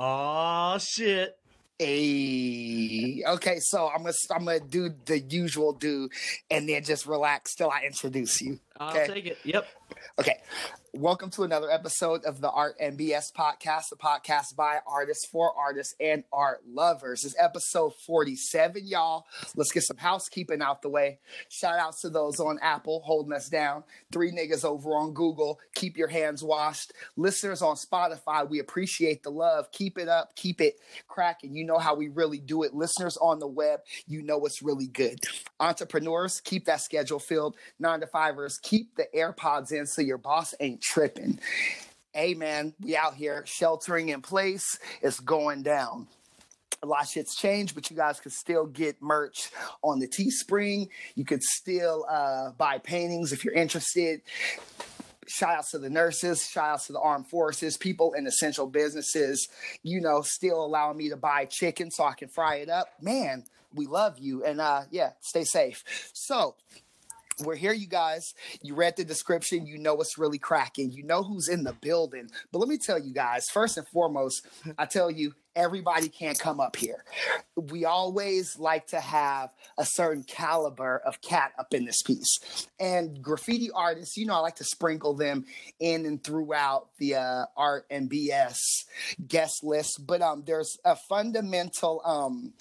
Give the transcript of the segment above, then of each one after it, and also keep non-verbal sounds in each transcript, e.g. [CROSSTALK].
Oh shit. Hey, okay, so I'm gonna I'm gonna do the usual do, and then just relax till I introduce you. I'll Okay. take it. Yep. Okay. Welcome to another episode of the Art and BS podcast, the podcast by artists for artists and art lovers. It's episode 47, y'all. Let's get some housekeeping out the way. Shout outs to those on Apple holding us down. Three niggas over on Google. Keep your hands washed. Listeners on Spotify, we appreciate the love. Keep it up. Keep it cracking. You know how we really do it. Listeners on the web, you know it's really good. Entrepreneurs, keep that schedule filled. Nine to fivers, keep the AirPods in so your boss ain't tripping. Hey man, we out here sheltering in place. It's going down. A lot of shit's changed, but you guys could still get merch on the Teespring. You could still uh, buy paintings if you're interested. Shout outs to the nurses, shout outs to the armed forces, people in essential businesses, you know, still allowing me to buy chicken so I can fry it up. Man, we love you. And uh, yeah, stay safe. So, we're here, you guys. You read the description. You know what's really cracking. You know who's in the building. But let me tell you guys, first and foremost, I tell you, everybody can't come up here. We always like to have a certain caliber of cat up in this piece. And graffiti artists, you know, I like to sprinkle them in and throughout the uh, art and BS guest list. But um, there's a fundamental um,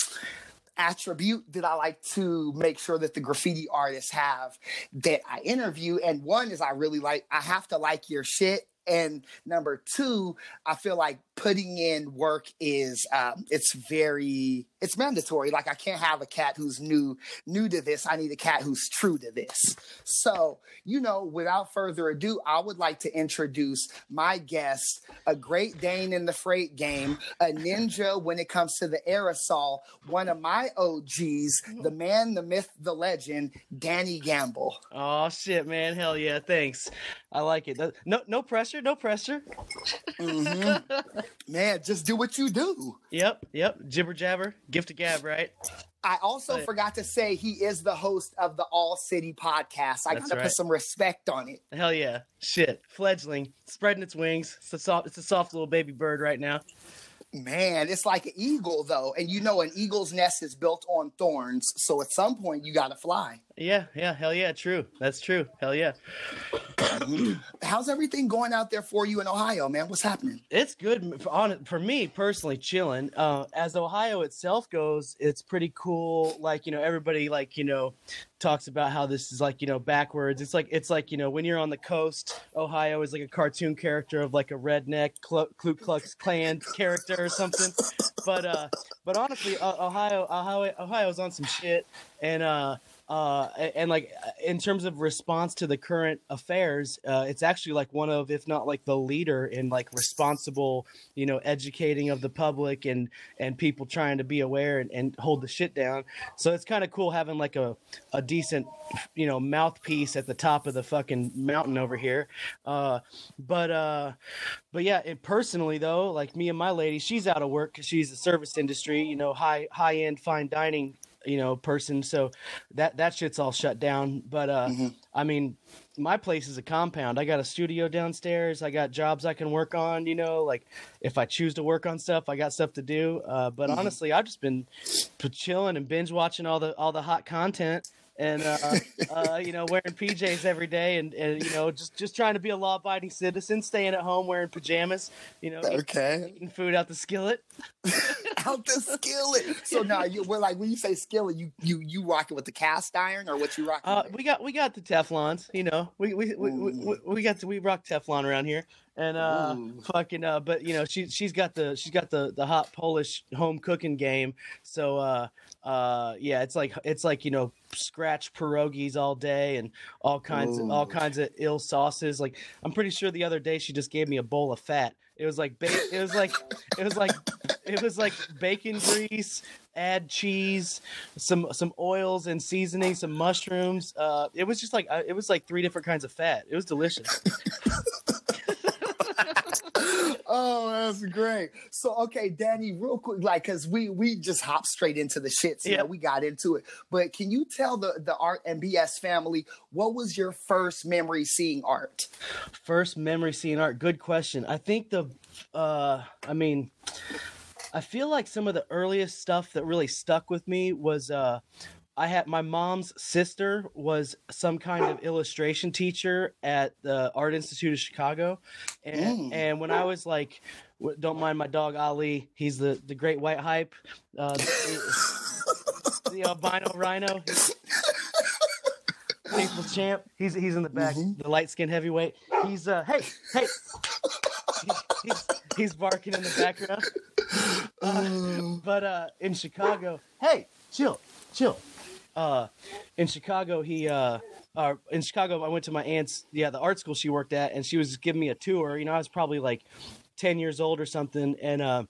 attribute that I like to make sure that the graffiti artists have that I interview. And one is I really like, I have to like your shit. And number two, I feel like putting in work is um, it's very it's mandatory. Like I can't have a cat who's new new to this. I need a cat who's true to this. So you know, without further ado, I would like to introduce my guest, a Great Dane in the freight game, a ninja when it comes to the aerosol, one of my OGs, the man, the myth, the legend, Danny Gamble. Oh shit, man. Hell yeah. Thanks. I like it. No, no pressure. No pressure. Mhm. [LAUGHS] Man, just do what you do. Yep. Yep. Jibber jabber. Gift a gab. Right. I also Right. forgot to say he is the host of the All City podcast. I gotta right. put some respect on it. Hell yeah. Shit. Fledgling. Spreading its wings. It's a soft. It's a soft little baby bird right now. Man, it's like an eagle though, and you know an eagle's nest is built on thorns, so at some point you gotta fly. Yeah. Yeah. Hell yeah. True. That's true. Hell yeah. [CLEARS THROAT] How's everything going out there for you in Ohio, man? What's happening? It's good for, on for me personally chilling. Uh, as Ohio itself goes, it's pretty cool. Like you know, everybody like you know talks about how this is like you know backwards. It's like it's like you know when you're on the coast, Ohio is like a cartoon character of like a redneck Klu Klux Klan character or something. But uh, but honestly, uh, Ohio Ohio Ohio's on some shit, and uh, uh, and like in terms of response to the current affairs, uh, it's actually like one of, if not like the leader in like responsible, you know, educating of the public and and people trying to be aware and, and hold the shit down. So it's kind of cool having like a a decent, you know, mouthpiece at the top of the fucking mountain over here. Uh, but uh, but yeah, it, personally though, like me and my lady, she's out of work because she's a service industry, you know, high high end fine dining you know person. So that that shit's all shut down. But uh Mhm. i mean my place is a compound. I got a studio downstairs. I got jobs i can work on you know like if i choose to work on stuff i got stuff to do. Uh but Mhm. honestly i've just been chilling and binge watching all the all the hot content and uh, uh, you know wearing PJs every day, and, and you know just just trying to be a law-abiding citizen, staying at home wearing pajamas, you know, Okay. eating food out the skillet. [LAUGHS] Out the skillet. So now you we're like when you say skillet, you you you rocking with the cast iron or what you rocking? Uh, we got we got the Teflons, you know. We we we, we, we, we got to, we rock Teflon around here, and uh, Ooh. fucking uh, but you know she she's got the she's got the the hot Polish home cooking game. So uh, uh, yeah, it's like it's like you know scratch pierogies all day and all kinds of all kinds of ill sauces. Like I'm pretty sure the other day she just gave me a bowl of fat. It was like ba- it was like it was like it was like bacon grease add cheese, some some oils and seasoning, some mushrooms. Uh, it was just like uh, it was like three different kinds of fat. It was delicious. [LAUGHS] oh, that's great. So, okay, Danny, real quick, like, cause we we just hop straight into the shits. Yeah, Yeah. we got into it. But can you tell the the art and BS family what was your first memory seeing art? First memory seeing art. Good question. I think the, uh, I mean, I feel like some of the earliest stuff that really stuck with me was uh I had my mom's sister was some kind of illustration teacher at the Art Institute of Chicago, and Mm. and when I was like, don't mind my dog Ali, he's the the great white hype, uh, the, the albino rhino, faithful champ. He's he's in the back, Mhm. the light skinned heavyweight. He's uh hey hey, He- he's he's barking in the background. Uh, but uh in Chicago, hey, chill, chill. Uh in Chicago, he uh uh, in Chicago, I went to my aunt's, yeah, the art school she worked at, and she was giving me a tour. You know, I was probably like 10 years old or something, and uh,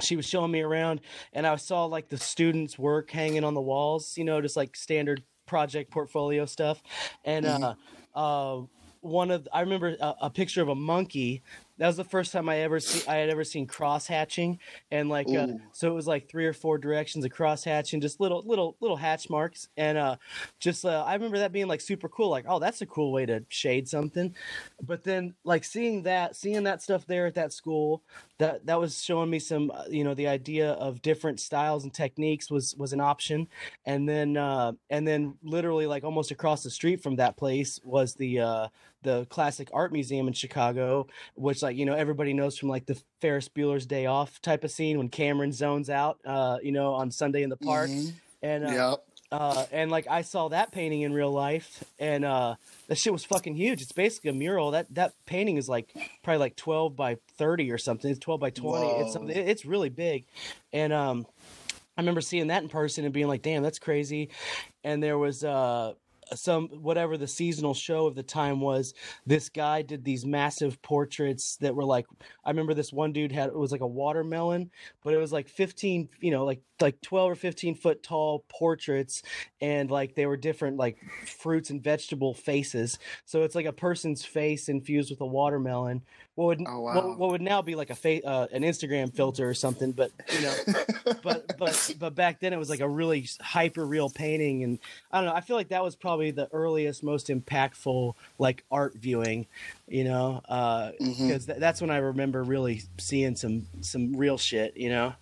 she was showing me around, and I saw like the students' work hanging on the walls, you know, just like standard project portfolio stuff. And uh, uh, one of, I remember a, a picture of a monkey. That was the first time I ever see I had ever seen cross hatching, and like uh, so it was like three or four directions of cross hatching, just little little little hatch marks, and uh, just uh, I remember that being like super cool. Like, oh, that's a cool way to shade something. But then like seeing that, seeing that stuff there at that school, that that was showing me some, uh, you know, the idea of different styles and techniques was was an option. And then uh, and then literally like almost across the street from that place was the uh, the classic art museum in Chicago, which like you know everybody knows from like the Ferris Bueller's Day Off type of scene when Cameron zones out, uh, you know, on Sunday in the park. Mhm. And uh, Yep. uh, and like I saw that painting in real life, and uh, that shit was fucking huge. It's basically a mural. That that painting is like probably like twelve by thirty or something. It's twelve by twenty. It's something. It's really big, and um, I remember seeing that in person and being like, "Damn, that's crazy." And there was uh some whatever the seasonal show of the time was this guy did these massive portraits that were like i remember this one dude had it was like a watermelon but it was like 15 you know like like 12 or 15 foot tall portraits and like they were different like fruits and vegetable faces. So it's like a person's face infused with a watermelon what would Oh, what, wow. what would now be like a fa- uh, an instagram filter or something but you know [LAUGHS] but but but back then it was like a really hyper real painting and i don't know i feel like that was probably the earliest most impactful like art viewing you know uh Mhm. because th- that's when i remember really seeing some some real shit you know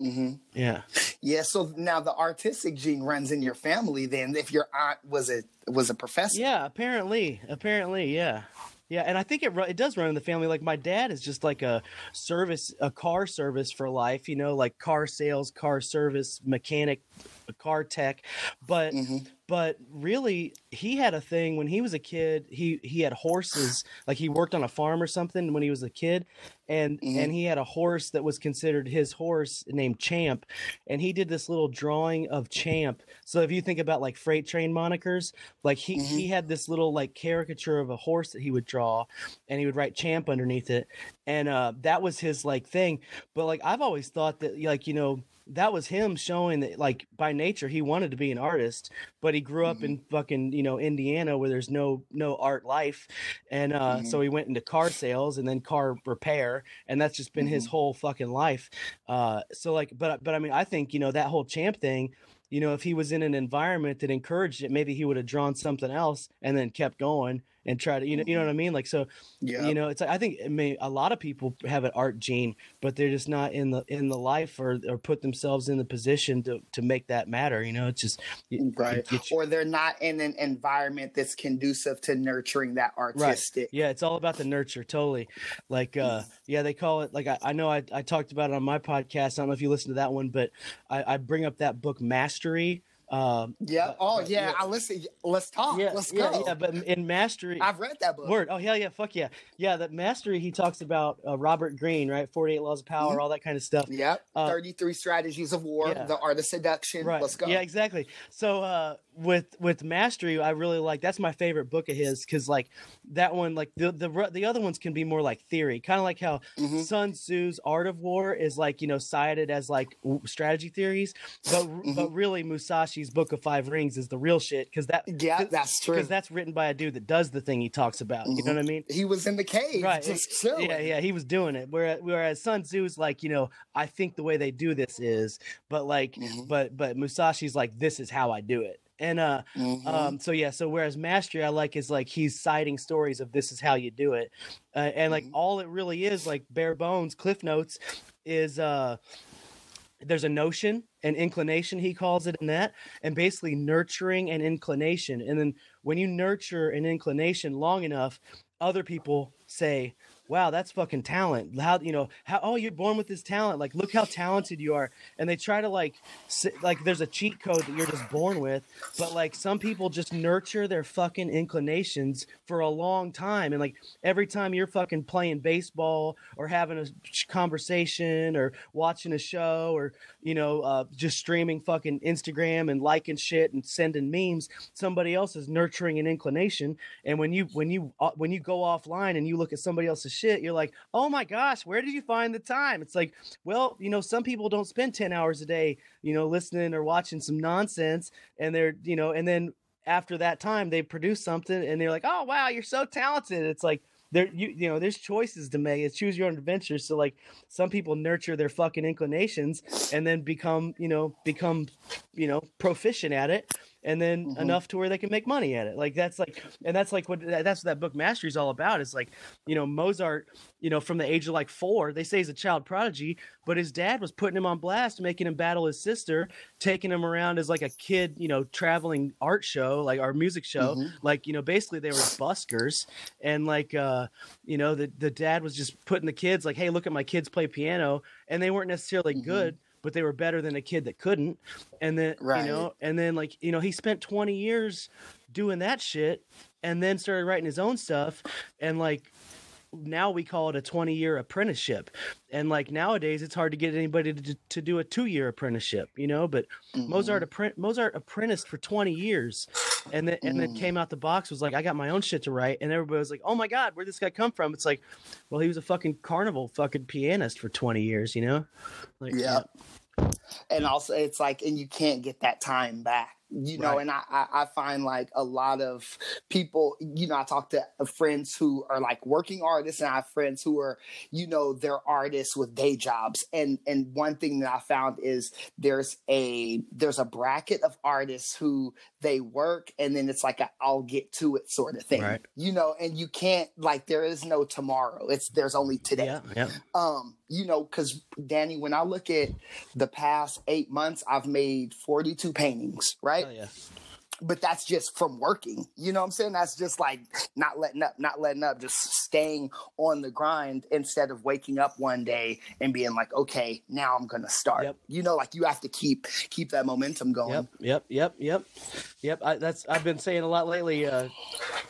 Mhm. yeah Yeah. So now the artistic gene runs in your family. Then, if your aunt was a was a professor. yeah apparently apparently yeah yeah and i think it it does run in the family like my dad is just like a service a car service for life you know like car sales car service mechanic car tech but Mhm. but really he had a thing when he was a kid he he had horses like he worked on a farm or something when he was a kid and Mhm. and he had a horse that was considered his horse named champ and he did this little drawing of champ so if you think about like freight train monikers like he Mhm. he had this little like caricature of a horse that he would draw and he would write champ underneath it and uh that was his like thing but like i've always thought that like you know that was him showing that like by nature he wanted to be an artist but he grew up in fucking you know indiana where there's no no art life. And uh so he went into car sales and then car repair and that's just been his whole fucking life. Uh so like but but i mean i think you know that whole champ thing you know if he was in an environment that encouraged it maybe he would have drawn something else and then kept going and try to you know you know what i mean like so Yeah. you know it's like i think it may, a lot of people have an art gene but they're just not in the in the life or or put themselves in the position to to make that matter you know it's just right. you- Or they're not in an environment that's conducive to nurturing that artistic. right. yeah it's all about the nurture totally like uh yeah they call it like i, I know I, I talked about it on my podcast i don't know if you listened to that one but i, I bring up that book mastery um Yeah. but- oh but yeah. yeah. I listen. Let's talk. yeah, Let's yeah, go. yeah, but in mastery, I've read that book. Word. Oh hell yeah, fuck yeah, yeah. That mastery. He talks about uh, Robert Greene, right? Forty Eight Laws of Power, all that kind of stuff. Yep. Uh, 33 strategies of war, yeah. the art of seduction. Right. Let's go. Yeah, exactly. So uh, with with mastery, I really like. That's my favorite book of his because like that one, like the the the other ones can be more like theory, kind of like how Mhm. Sun Tzu's Art of War is like you know cited as like strategy theories, but Mm-hmm. but really Musashi's Book of Five Rings is the real shit because that Yeah, that's true. because that's written by a dude that does the thing he talks about. You know what I mean? He was in the cave, right just chilling. yeah yeah he was doing it whereas, whereas sun tzu's like you know i think the way they do this is but like Mhm. but but musashi's like this is how i do it And uh, Mhm. um, so yeah, so whereas mastery I like is like he's citing stories of this is how you do it, uh, and like Mhm. all it really is like bare bones cliff notes is uh there's a notion an inclination he calls it in that and basically nurturing an inclination and then when you nurture an inclination long enough other people say wow that's fucking talent. How you know how oh you're born with this talent. Like look how talented you are. And they try to like si- like there's a cheat code that you're just born with. But like some people just nurture their fucking inclinations for a long time. And like every time you're fucking playing baseball or having a conversation or watching a show or you know uh, just streaming fucking instagram and liking shit and sending memes somebody else is nurturing an inclination. And when you when you uh, when you go offline and you look at somebody else's shit you're like oh my gosh where did you find the time? It's like well you know some people don't spend 10 hours a day you know listening or watching some nonsense. And they're you know and then after that time they produce something and they're like oh wow you're so talented. It's like there you you know there's choices to make. It's choose your own adventure so like some people nurture their fucking inclinations and then become you know become you know proficient at it and then Mhm. enough to where they can make money at it like that's like and that's like what that's what that book mastery is all about is like you know mozart you know from the age of like four they say he's a child prodigy but his dad was putting him on blast making him battle his sister taking him around as like a kid you know traveling art show like our music show Mhm. like you know basically they were buskers and like uh you know the the dad was just putting the kids like hey look at my kids play piano and they weren't necessarily Mhm. good but they were better than a kid that couldn't and then Right. you know and then like you know he spent 20 years doing that shit and then started writing his own stuff and like now we call it a 20 year apprenticeship. And like nowadays it's hard to get anybody to, to do a two year apprenticeship you know? But Mhm. Mozart appren- Mozart apprenticed for 20 years and then and then Mm. came out the box was like I got my own shit to write. And everybody was like oh my god where'd this guy come from? It's like well he was a fucking carnival fucking pianist for 20 years you know? Like Yeah. and also it's like and you can't get that time back you know Right. and I, I find like a lot of people you know i talk to friends who are like working artists and i have friends who are you know they're artists with day jobs and and one thing that i found is there's a there's a bracket of artists who they work and then it's like a i'll get to it sort of thing Right. you know and you can't like there is no tomorrow it's there's only today yeah yeah um you know because danny when i look at the past eight months i've made 42 paintings right Hell yeah but that's just from working you know what i'm saying that's just like not letting up not letting up just staying on the grind instead of waking up one day and being like okay now i'm gonna start Yep. you know like you have to keep keep that momentum going Yep, yep, yep, yep, yep. I, that's I've been saying a lot lately. Uh,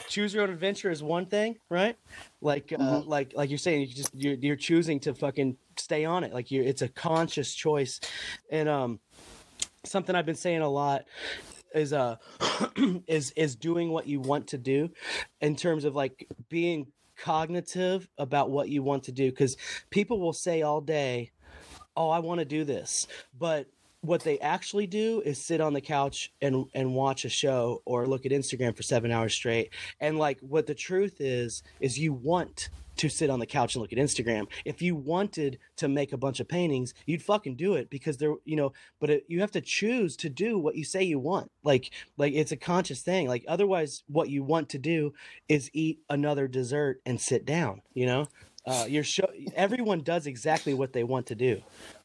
choose your own adventure is one thing, right? Like, uh, Mhm. like, like you're saying, you just you're, you're choosing to fucking stay on it. Like you, it's a conscious choice, and um, something I've been saying a lot is uh [CLEARS THROAT] is is doing what you want to do in terms of like being cognitive about what you want to do because people will say all day oh i want to do this but what they actually do is sit on the couch and and watch a show or look at Instagram for 7 hours straight. And like what the truth is is you want to sit on the couch and look at Instagram. If you wanted to make a bunch of paintings, you'd fucking do it because there, you know, but it, you have to choose to do what you say you want. Like like it's a conscious thing. Like otherwise what you want to do is eat another dessert and sit down, you know? Uh, you're show everyone does exactly what they want to do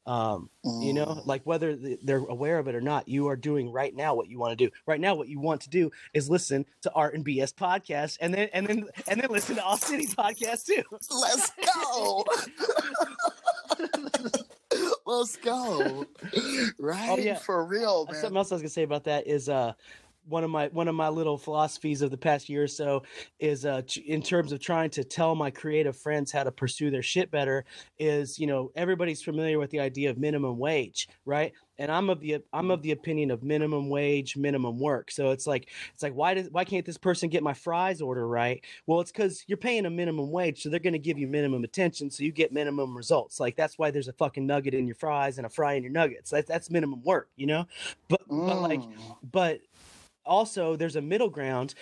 um, you know like whether they're aware of it or not you are doing right now what you want to do. Right now what you want to do is listen to art and bs podcast and then and then and then listen to all city podcast too. Let's [LAUGHS] go. [LAUGHS] Let's go. Right? Oh, yeah. for real Uh, man. something else i was gonna say about that is uh one of my one of my little philosophies of the past year or so is uh in terms of trying to tell my creative friends how to pursue their shit better is you know everybody's familiar with the idea of minimum wage right? And i'm of the i'm of the opinion of minimum wage minimum work. So it's like it's like why does why can't this person get my fries order right? Well it's because you're paying a minimum wage so they're going to give you minimum attention so you get minimum results. Like that's why there's a fucking nugget in your fries and a fry in your nuggets. That's, that's minimum work you know? But but like Mm. but also there's a middle ground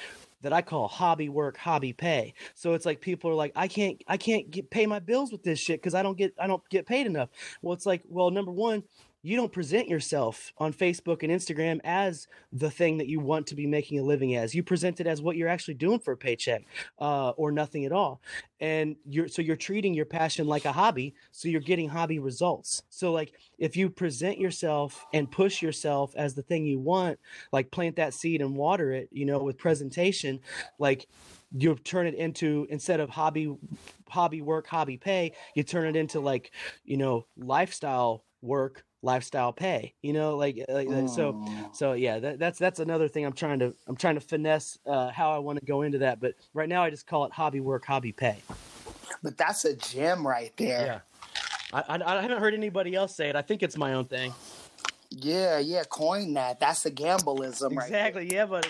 that I call hobby work, hobby pay. So it's like people are like, I can't, I can't get pay my bills with this shit because I don't get, I don't get paid enough. Well, it's like, well, number one, you don't present yourself on Facebook and Instagram as the thing that you want to be making a living as. You present it as what you're actually doing for a paycheck, uh, or nothing at all. And you're so you're treating your passion like a hobby, so you're getting hobby results. So like if you present yourself and push yourself as the thing you want, like plant that seed and water it, you know, with presentation, like you turn it into instead of hobby hobby work hobby pay you turn it into like you know lifestyle work lifestyle pay you know like, like so so yeah that, that's that's another thing i'm trying to i'm trying to finesse uh, how i want to go into that but right now i just call it hobby work hobby pay. But that's a gem right there. Yeah. I, I, I haven't heard anybody else say it. I think it's my own thing. Yeah yeah coin that. That's a gambleism right? exactly. Right yeah buddy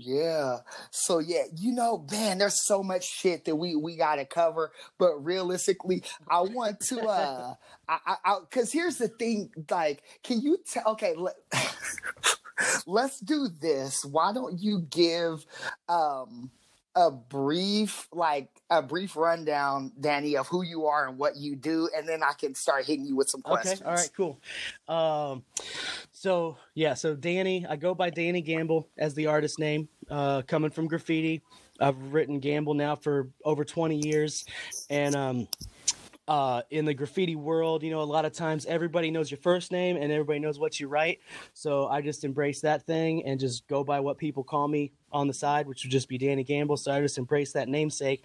yeah. So yeah, you know, man, there's so much shit that we we got to cover, but realistically, I want to uh I I cuz here's the thing like can you tell okay, let, [LAUGHS] let's do this. Why don't you give um a brief like a brief rundown danny of who you are and what you do and then i can start hitting you with some questions okay all right cool um so yeah so danny i go by danny gamble as the artist name uh coming from graffiti i've written gamble now for over 20 years and um uh, in the graffiti world, you know, a lot of times everybody knows your first name and everybody knows what you write. So I just embrace that thing and just go by what people call me on the side, which would just be Danny Gamble. So I just embrace that namesake.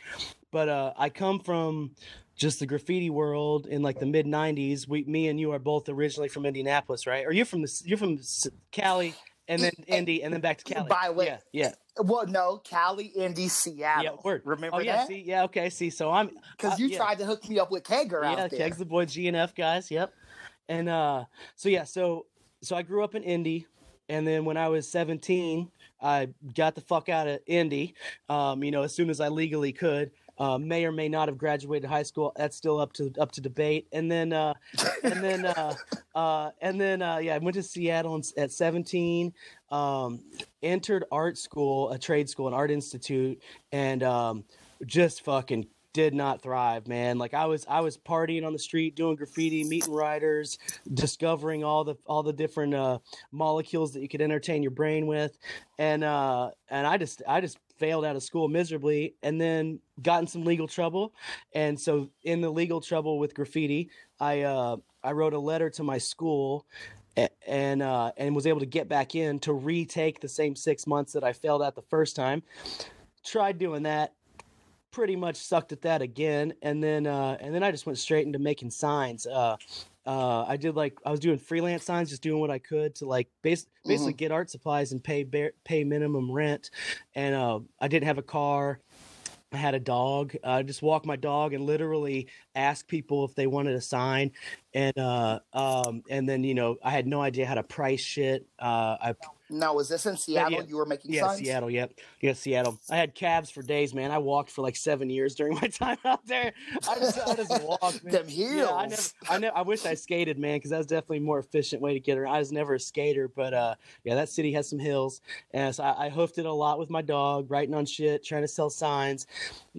But uh, I come from just the graffiti world in like the mid '90s. We, me and you are both originally from Indianapolis, right? Or you're from the, you're from Cali and then Indy and then back to Cali. By way, yeah, yeah. Well, no, Cali, Indy, Seattle. Yeah, word. Remember oh, yeah, that? See, yeah, okay. See, so I'm because uh, you yeah. tried to hook me up with Kegger yeah, out there. Kegs the boy G and F guys. Yep. And uh, so yeah, so so I grew up in Indy, and then when I was 17, I got the fuck out of Indy. Um, you know, as soon as I legally could. Uh, may or may not have graduated high school. That's still up to up to debate. And then uh, and then uh, [LAUGHS] uh, and then uh, yeah, I went to Seattle at 17. Um, entered art school, a trade school, an art institute, and um, just fucking did not thrive, man. Like I was I was partying on the street, doing graffiti, meeting writers, discovering all the all the different uh, molecules that you could entertain your brain with, and uh, and I just I just failed out of school miserably, and then got in some legal trouble, and so in the legal trouble with graffiti, I uh, I wrote a letter to my school and uh, and was able to get back in to retake the same six months that I failed at the first time. Tried doing that, pretty much sucked at that again, and then uh, and then I just went straight into making signs. Uh, I did like I was doing freelance signs, just doing what I could to like base, basically mm-hmm. get art supplies and pay bare, pay minimum rent. And uh, I didn't have a car. I had a dog. I uh, just walk my dog and literally ask people if they wanted a sign, and uh, um, and then you know I had no idea how to price shit. Uh, I now, was this in Seattle? Yeah, you were making yeah, signs? Seattle. Yep, yeah, Seattle. I had cabs for days, man. I walked for like seven years during my [LAUGHS] time out there. I just, I just walked. Man. Them heels. Yeah, I never, I never, I wish I skated, man, because that was definitely a more efficient way to get around. I was never a skater, but uh, yeah, that city has some hills, and so I, I hoofed it a lot with my dog, writing on shit, trying to sell signs.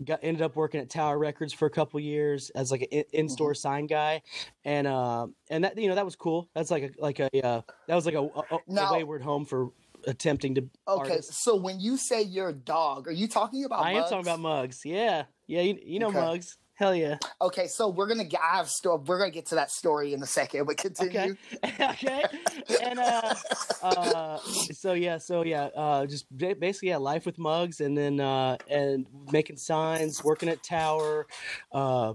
Got ended up working at Tower Records for a couple years as like an in-store mm-hmm. sign guy, and uh, and that you know that was cool. That's like a like a uh, that was like a, a, now, a wayward home for attempting to. Okay, artists. so when you say your dog, are you talking about? I mugs? am talking about mugs. Yeah, yeah, you, you know okay. mugs. Hell yeah. Okay, so we're gonna get. I have story. We're gonna get to that story in a second, but continue. Okay. [LAUGHS] okay. And uh, uh, so yeah, so yeah, uh, just basically yeah, life with mugs, and then uh, and making signs, working at Tower, uh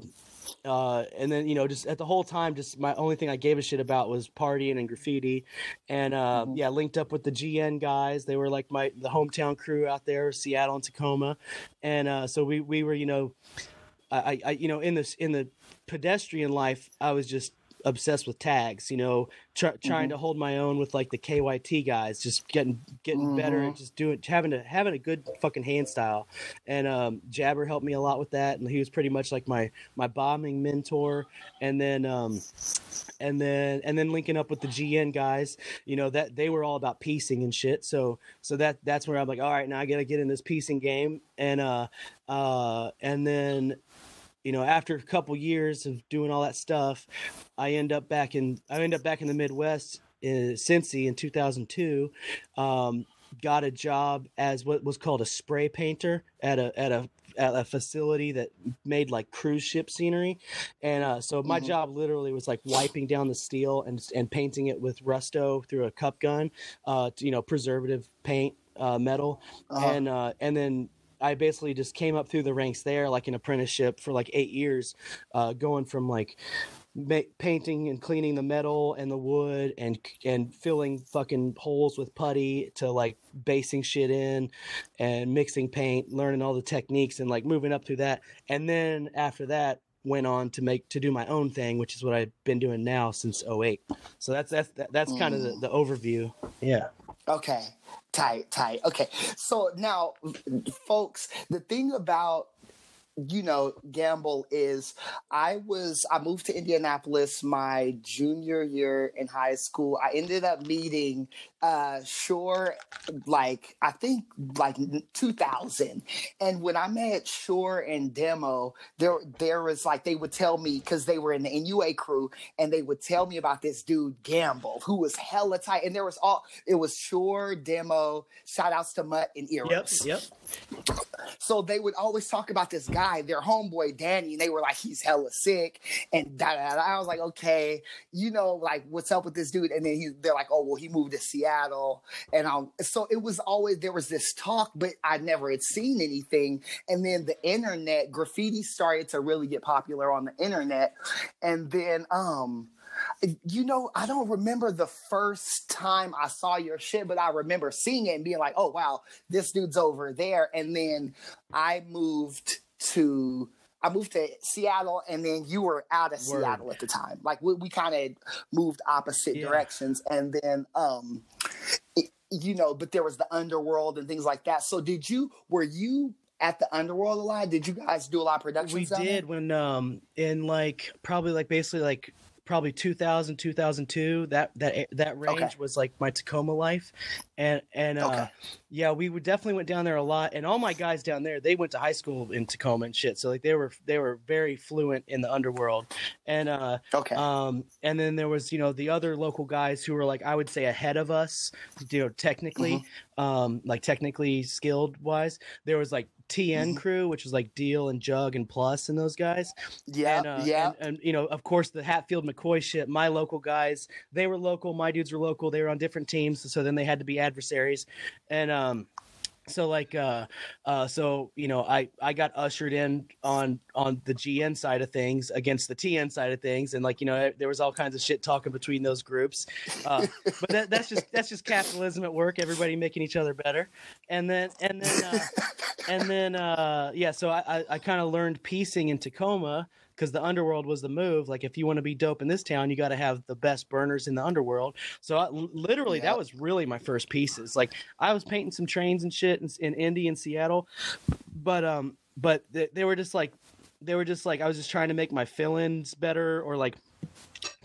uh, and then you know just at the whole time just my only thing i gave a shit about was partying and graffiti. And uh, mm-hmm. yeah linked up with the gn guys. They were like my the hometown crew out there seattle and tacoma. And uh, so we we were you know I, I you know in this in the pedestrian life i was just obsessed with tags, you know, trying mm-hmm. to hold my own with like the KYT guys, just getting getting mm-hmm. better and just doing having a having a good fucking hand style. And um, Jabber helped me a lot with that, and he was pretty much like my my bombing mentor. And then um, and then and then linking up with the GN guys, you know that they were all about piecing and shit. So so that that's where I'm like, all right, now I gotta get in this piecing game. And uh uh and then you know, after a couple years of doing all that stuff, I end up back in I end up back in the Midwest in Cincy in 2002. Um, got a job as what was called a spray painter at a at a at a facility that made like cruise ship scenery, and uh, so my Mhm. job literally was like wiping down the steel and and painting it with Rusto through a cup gun, uh, to, you know, preservative paint uh, metal, Uh-huh. and uh, and then I basically just came up through the ranks there, like an apprenticeship for like eight years, uh, going from like ma- painting and cleaning the metal and the wood and and filling fucking holes with putty to like basing shit in and mixing paint, learning all the techniques and like moving up through that, and then after that went on to make to do my own thing, which is what I've been doing now since 08. So that's that's that, that's kind of the, the overview. Yeah. Okay. Tight, tight. Okay. So now, folks, the thing about you know gamble is i was i moved to indianapolis my junior year in high school. I ended up meeting uh shore like i think like 2000 and when i met shore and demo there there was like they would tell me because they were in the nua crew and they would tell me about this dude gamble who was hella tight. And there was all it was shore demo shout outs to mutt and eros. Yep. so they would always talk about this guy, their homeboy Danny, and they were like, he's hella sick. And da, da, da. I was like, okay, you know, like what's up with this dude? And then he, they're like, oh, well, he moved to Seattle. And um, so it was always, there was this talk, but I never had seen anything. And then the internet, graffiti started to really get popular on the internet. And then, um, you know, I don't remember the first time I saw your shit, but I remember seeing it and being like, oh, wow, this dude's over there. And then I moved to. I moved to Seattle, and then you were out of Word. Seattle at the time. Like we, we kind of moved opposite Yeah. directions, and then, um, it- you know, but there was the underworld and things like that. So, did you? Were you at the underworld a lot? Did you guys do a lot of production? we did when um in like probably like basically like probably 2000 2002 that that that range Okay. was like my tacoma life and and uh Okay. Yeah we would definitely went down there a lot and all my guys down there they went to high school in tacoma and shit so like they were they were very fluent in the underworld and uh Okay. um, and then there was, you know, the other local guys who were like, I would say ahead of us, you know, technically, um, like technically skilled wise. There was like TN Mhm. crew, which was like Deal and Jug and Plus and those guys. yeah. and, uh, yeah. And, and, you know, of course, the Hatfield McCoy shit. My local guys, they were local. My dudes were local. They were on different teams, so then they had to be adversaries, and um, so like uh uh so you know i i got ushered in on on the gn side of things against the tn side of things. And like you know there was all kinds of shit talking between those groups. Uh but that, that's just that's just capitalism at work everybody making each other better. And then and then uh and then uh yeah so i i, I kind of learned piecing in tacoma because the underworld was the move. Like, if you want to be dope in this town, you got to have the best burners in the underworld. So, I, literally, Yep. that was really my first pieces. Like, I was painting some trains and shit in, in Indy and Seattle, but um, but they, they were just like, they were just like, I was just trying to make my fill-ins better, or like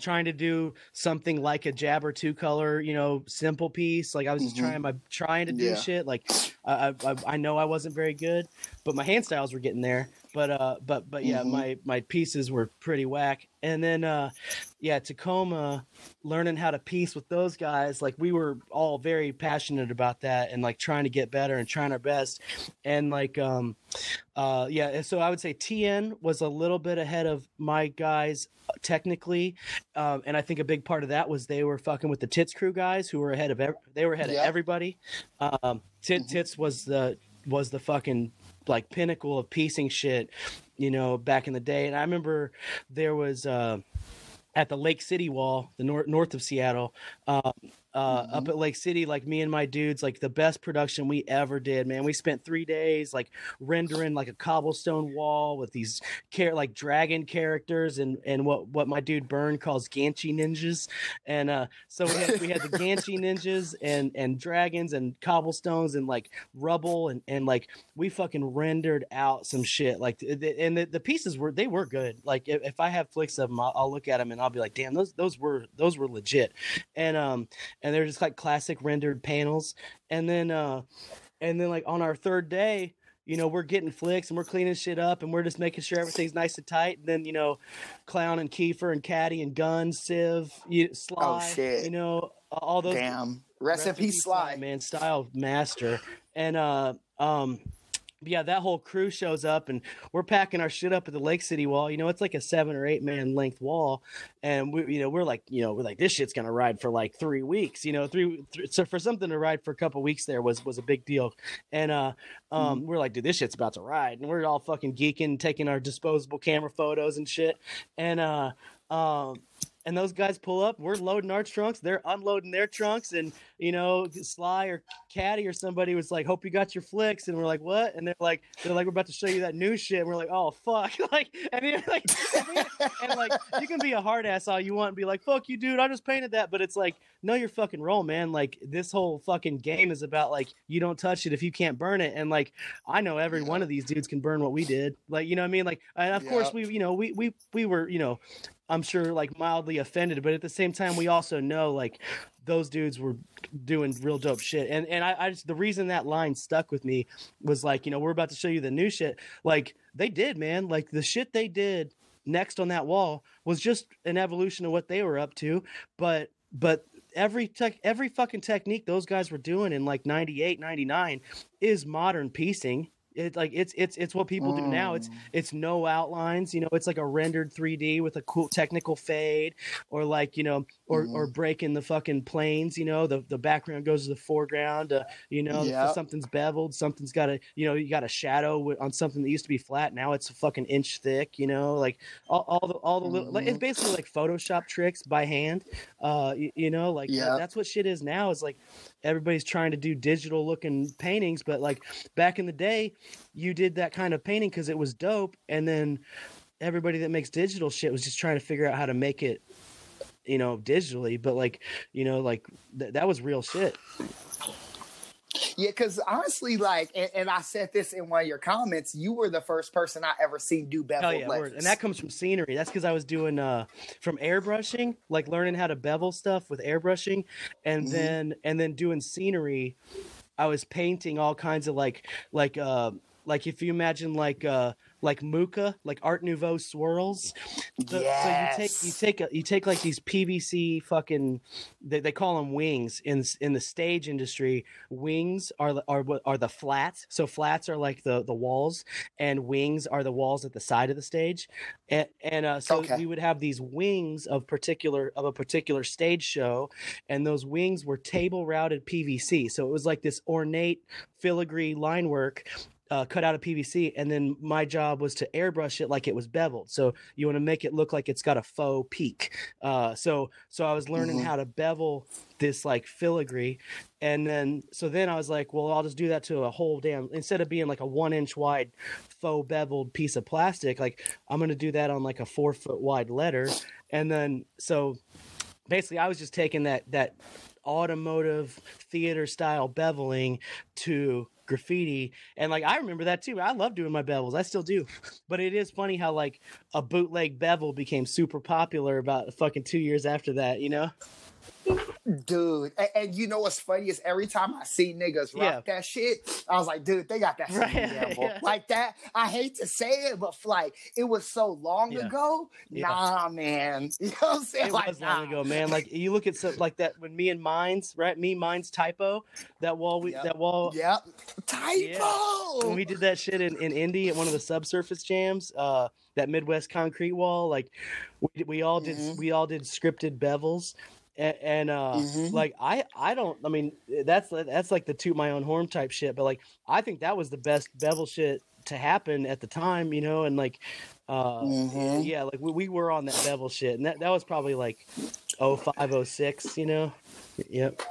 trying to do something like a jab or two color, you know, simple piece. Like I was just Mhm. trying my trying to do Yeah. shit. Like I, I I know I wasn't very good, but my hand styles were getting there. But uh, but but yeah, Mhm. my my pieces were pretty whack. And then uh, yeah, Tacoma, learning how to piece with those guys. Like we were all very passionate about that and like trying to get better and trying our best. And like um, uh, yeah, so I would say TN was a little bit ahead of my guys technically, um, and I think a big part of that was they were fucking with the Tits crew guys who were ahead of ev- they were ahead Yeah. of everybody. Um, Mhm. Tits was the was the fucking like pinnacle of piecing shit, you know, back in the day. And I remember there was uh, at the Lake City Wall, the north north of Seattle. Um, uh, Mhm. up at Lake City, like me and my dudes, like the best production we ever did, man. We spent three days like rendering like a cobblestone wall with these care like dragon characters and and what what my dude Burn calls Ganchi ninjas, and uh, so we had we had the Ganchi [LAUGHS] ninjas and and dragons and cobblestones and like rubble and and like we fucking rendered out some shit like and the, the pieces were they were good like if, if i have flicks of them I'll, I'll look at them and i'll be like damn those those were those were legit and um and they're just like classic rendered panels and then uh and then like on our third day you know, we're getting flicks and we're cleaning shit up and we're just making sure everything's nice and tight. And then, you know, Clown and Kiefer and Caddy and Gun, Civ, you, Sly, Oh, shit. you know, all those. Damn. Rest, in peace, Sly. man. Style master. And uh, um, yeah, that whole crew shows up and we're packing our shit up at the Lake City wall. You know, it's like a seven or eight man length wall, and we, you know, we're like, you know, we're like, this shit's gonna ride for like three weeks. You know, three. Th- so for something to ride for a couple weeks there was was a big deal, and uh, um, we're like, dude, this shit's about to ride, and we're all fucking geeking, taking our disposable camera photos and shit, and uh, um. And those guys pull up. We're loading our trunks. They're unloading their trunks. And you know, Sly or Caddy or somebody was like, "Hope you got your flicks," and we're like, "What?" And they're like, "They're like, we're about to show you that new shit." And we're like, "Oh fuck!" [LAUGHS] like, and then, [LAUGHS] like, and, like, you can be a hard ass all you want and be like, "Fuck you, dude! I just painted that," but it's like, know your fucking role, man. Like, this whole fucking game is about like, you don't touch it if you can't burn it. And like, I know every Yeah. one of these dudes can burn what we did. Like, you know what I mean? Like, and of course we, you know, we we we were, you know, I'm sure like mildly offended, but at the same time, we also know like those dudes were doing real dope shit. And and I, I just the reason that line stuck with me was like, you know, we're about to show you the new shit. Like they did, man. Like the shit they did next on that wall was just an evolution of what they were up to. But but every tech every fucking technique those guys were doing in like 98 99 is modern piecing it like it's it's it's what people do now it's Mm. it's no outlines you know it's like a rendered 3d with a cool technical fade or like you know or or breaking the fucking planes you know the the background goes to the foreground uh, you know something's beveled something's got a you know you got a shadow on something that used to be flat now it's a fucking inch thick you know like all, all the all the little like, it's Mhm. basically like photoshop tricks by hand uh you, you know like that- Yep. that's what shit is now is like everybody's trying to do digital looking paintings but like back in the day you did that kind of painting because it was dope and then everybody that makes digital shit was just trying to figure out how to make it you know digitally but like you know like th- that was real shit Yeah, because honestly, like, and, and I said this in one of your comments, you were the first person I ever seen do bevel Hell yeah, and that comes from scenery. That's because I was doing uh from airbrushing, like learning how to bevel stuff with airbrushing, and Mhm. then and then doing scenery. I was painting all kinds of like like uh like if you imagine like uh like Mucha, like Art Nouveau swirls. So, so you take you take a, you take like these PVC fucking they, they call them wings in in the stage industry. Wings are the- are are the flats. So flats are like the the walls, and wings are the walls at the side of the stage. And and uh, so Okay. we would have these wings of particular of a particular stage show, and those wings were table routed PVC. So it was like this ornate filigree line work uh, cut out of PVC, and then my job was to airbrush it like it was beveled. So you want to make it look like it's got a faux peak. Uh, so so I was learning Mhm. how to bevel this like filigree, and then so then I was like, well, I'll just do that to a whole damn instead of being like a one inch wide faux beveled piece of plastic, like I'm gonna do that on like a four foot wide letter, and then so basically I was just taking that that automotive theater style beveling to graffiti and like I remember that too. I love doing my bevels. I still do. But it is funny how like a bootleg bevel became super popular about fucking 2 years after that, you know? Dude. And, and you know what's funny is every time I see niggas rock Yeah. that shit, I was like, dude, they got that shit Right, [LAUGHS] yeah. like that. I hate to say it, but like it was so long Yeah. ago. Nah, man. [LAUGHS] You know what I'm saying? It like, was long ago, man. Like you look at stuff like that when me and Mines, right? Me Mines typo, that wall we Yep. that wall Yep. Typo. when we did that shit in, in Indy at one of the subsurface jams, uh, that Midwest concrete wall, like we, we all did Mhm. we all did scripted bevels. And, and uh, Mhm. like I, I don't. I mean, that's that's like the toot my own horn type shit. But like, I think that was the best bevel shit to happen at the time, you know. And like, uh, Mhm. yeah, like we, we were on that bevel shit, and that, that was probably like 05, 06, you know. Yep.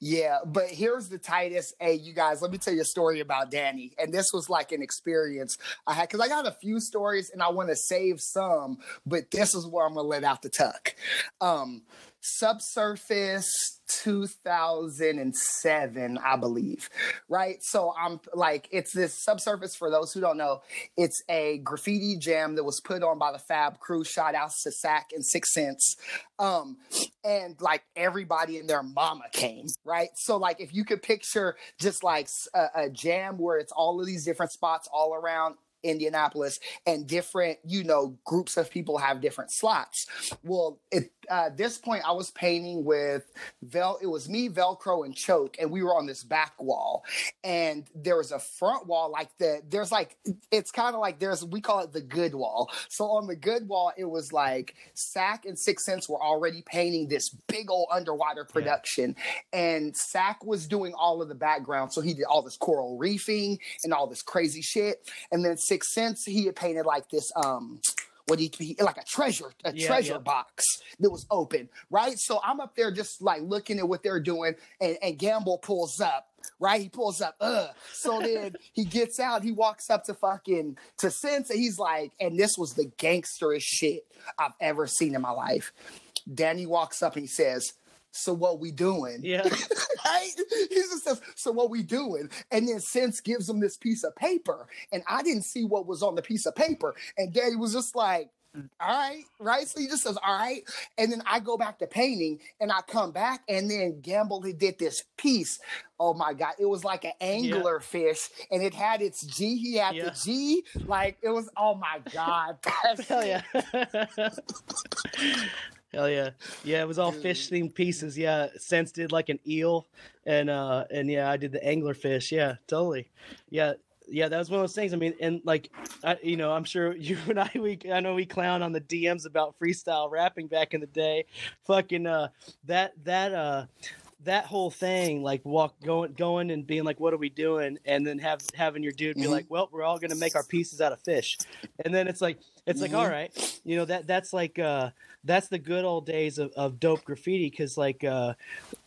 Yeah, but here's the tightest. Hey, you guys, let me tell you a story about Danny. And this was like an experience I had because I got a few stories and I want to save some, but this is where I'm gonna let out the tuck. Um, subsurface 2007 i believe right so i'm like it's this subsurface for those who don't know it's a graffiti jam that was put on by the fab crew shout outs to sack and six cents um and like everybody their mama came, right? So like if you could picture just like a, a jam where it's all of these different spots all around Indianapolis, and different, you know, groups of people have different slots. Well, at uh, this point, I was painting with Vel. It was me, Velcro, and Choke, and we were on this back wall, and there was a front wall like the. There's like it's kind of like there's we call it the good wall. So on the good wall, it was like Sack and Six Sense were already painting this big old underwater production, yeah. and Sack was doing all of the background. So he did all this coral reefing and all this crazy shit, and then Six Sense he had painted like this um what he, he like a treasure a yeah, treasure yeah. box that was open right? So i'm up there just like looking at what they're doing and, and gamble pulls up right? He pulls up uh so [LAUGHS] then he gets out he walks up to fucking to sense and he's like and this was the gangsterish shit i've ever seen in my life. Danny walks up and he says so what we doing? Yeah. [LAUGHS] right? He just says, so what we doing? And then Sense gives him this piece of paper. And I didn't see what was on the piece of paper. And Danny was just like, all right, right? So he just says, all right. And then I go back to painting and I come back and then Gamble he did this piece. Oh my God. It was like an angler yeah. fish and it had its G. He had yeah. the G. Like it was, oh my God. [LAUGHS] Hell yeah. [LAUGHS] Hell yeah, yeah! It was all fish themed pieces. Yeah, Sense did like an eel, and uh, and yeah, I did the angler fish. Yeah, totally. Yeah, yeah, that was one of those things. I mean, and like, I, you know, I'm sure [LAUGHS] you and I, we, I know we clown on the DMs about freestyle rapping back in the day. Fucking uh, that that uh, that whole thing, like walk going going and being like, "What are we doing?" and then have having your dude be mm-hmm. like, "Well, we're all gonna make our pieces out of fish," and then it's like, it's mm-hmm. like, all right, you know that that's like uh, that's the good old days of, of dope graffiti because like uh,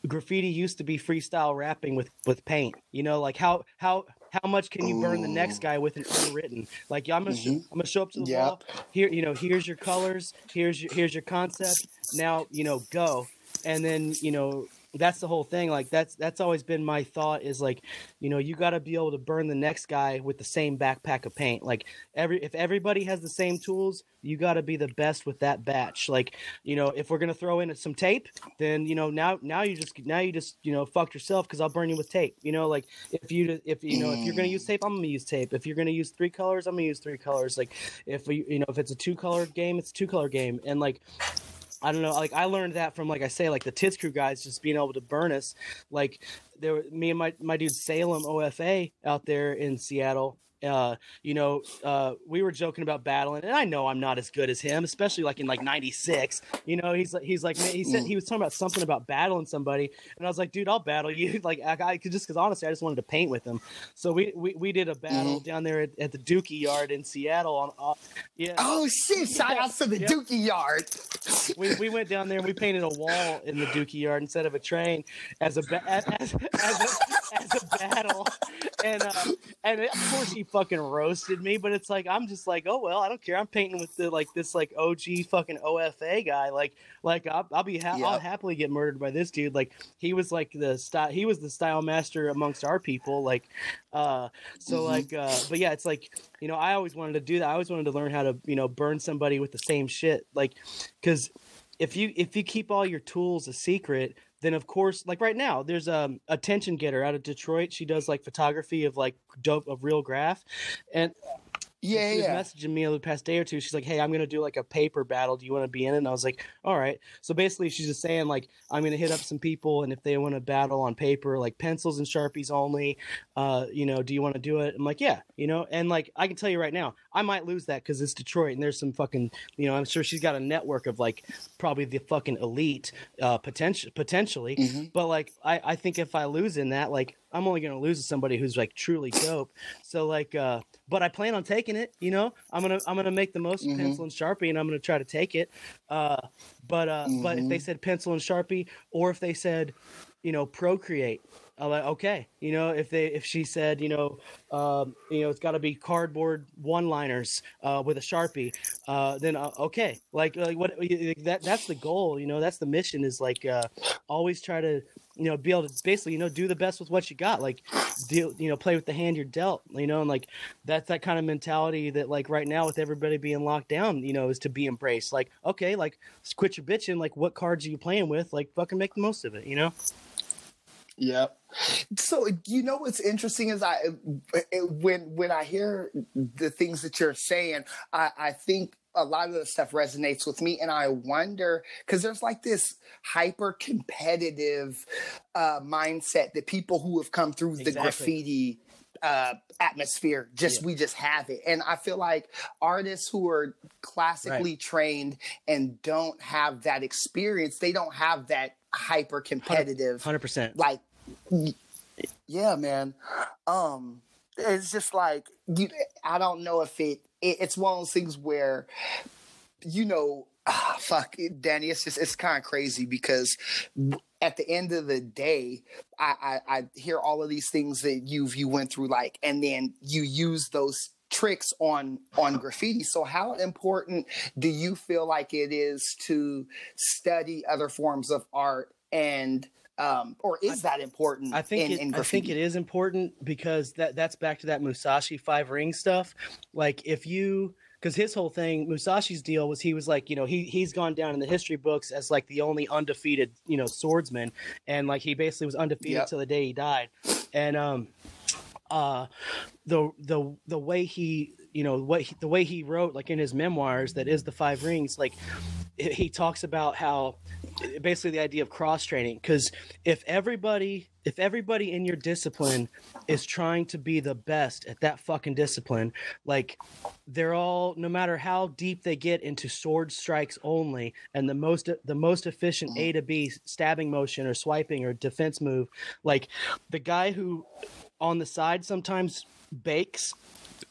graffiti used to be freestyle rapping with with paint. You know, like how how how much can you burn the next guy with an unwritten? Like I'm gonna mm-hmm. I'm gonna show up to the yep. wall. Here, you know, here's your colors. Here's your here's your concept. Now, you know, go. And then you know that's the whole thing like that's that's always been my thought is like you know you got to be able to burn the next guy with the same backpack of paint. Like every if everybody has the same tools you got to be the best with that batch. Like you know if we're going to throw in some tape then you know now now you just now you just you know fucked yourself because i'll burn you with tape. You know like if you if you know if you're going to use tape i'm going to use tape. If you're going to use three colors i'm going to use three colors. Like if we you know if it's a two color game it's a two color game. And like I don't know. Like I learned that from, like I say, like the Tits Crew guys just being able to burn us. Like there, me and my my dude Salem OFA out there in Seattle uh, you know, uh, we were joking about battling, and I know I'm not as good as him, especially like in like '96. You know, he's like, he's like, he said he was talking about something about battling somebody, and I was like, dude, I'll battle you. [LAUGHS] Like, I, I could just because honestly, I just wanted to paint with him. So we we, we did a battle mm-hmm. down there at, at, the Dookie Yard in Seattle. On, uh, yeah. Oh shit! [LAUGHS] Shout out to the yep. Dookie Yard. we we went down there and we painted a wall in the Dookie Yard instead of a train as a ba- as, [LAUGHS] as, as, a, as a battle, and uh, and of course he fucking roasted me, but it's like I'm just like, oh well, I don't care. I'm painting with the like this like OG fucking OFA guy. Like like I'll, I'll be ha- yep. I'll happily get murdered by this dude. Like he was like the style he was the style master amongst our people. Like uh so mm-hmm. like uh but yeah, it's like you know I always wanted to do that. I always wanted to learn how to you know burn somebody with the same shit. Like because if you if you keep all your tools a secret then of course like right now there's um, a attention getter out of detroit. She does like photography of like dope of real graph. And yeah, she was yeah. messaging me over the past day or two. She's like, "Hey, I'm gonna do like a paper battle. Do you want to be in it?" And I was like, "All right." So basically, she's just saying like, "I'm gonna hit up some people, and if they want to battle on paper, like pencils and sharpies only, uh, you know, do you want to do it?" I'm like, "Yeah," you know, and like I can tell you right now, I might lose that because it's Detroit, and there's some fucking, you know, I'm sure she's got a network of like probably the fucking elite, uh, potential potentially, mm-hmm. but like I I think if I lose in that, like I'm only gonna lose to somebody who's like truly dope. So like, uh, but I plan on taking it. You know, I'm gonna I'm gonna make the most mm-hmm. pencil and sharpie, and I'm gonna try to take it. Uh, but uh, mm-hmm. but if they mm-hmm. said pencil and sharpie, or if they said, you know, procreate, I'm like, okay, you know, if they if she said, you know, um, you know, it's got to be cardboard one-liners uh, with a sharpie, uh, then uh, okay, like like what that that's the goal, you know, that's the mission is like uh, always try to you know be able to basically you know do the best with what you got, like deal you know play with the hand you're dealt, you know, and like that's that kind of mentality that like right now with everybody being locked down, you know, is to be embraced. Like okay, like quit your bitching, like what cards are you playing with? Like fucking make the most of it, you know. Yeah. So you know what's interesting is I eh, eh, when when I hear the things that you're saying, I, I think a lot of the stuff resonates with me, and I wonder because there's like this hyper competitive uh, mindset that people who have come through exactly. the graffiti uh, atmosphere just yeah. we just have it and i feel like artists who are classically right. trained and don't have that experience they don't have that hyper competitive 100% like yeah, man. Um, it's just like you. I don't know if it, it. It's one of those things where, you know, ah, fuck, Danny. It's just it's kind of crazy because at the end of the day, I, I, I hear all of these things that you've you went through, like, and then you use those tricks on on graffiti so how important do you feel like it is to study other forms of art and um, or is that important? I think in, it, in I think it is important because that that's back to that Musashi five ring stuff. Like if you because his whole thing, Musashi's deal was he was like, you know, he he's gone down in the history books as like the only undefeated, you know, swordsman, and like he basically was undefeated yep. till the day he died, and um, uh, the the the way he you know what he, the way he wrote like in his memoirs that is the five rings like he talks about how basically the idea of cross training because if everybody if everybody in your discipline is trying to be the best at that fucking discipline like they're all no matter how deep they get into sword strikes only and the most the most efficient a to b stabbing motion or swiping or defense move like the guy who on the side sometimes bakes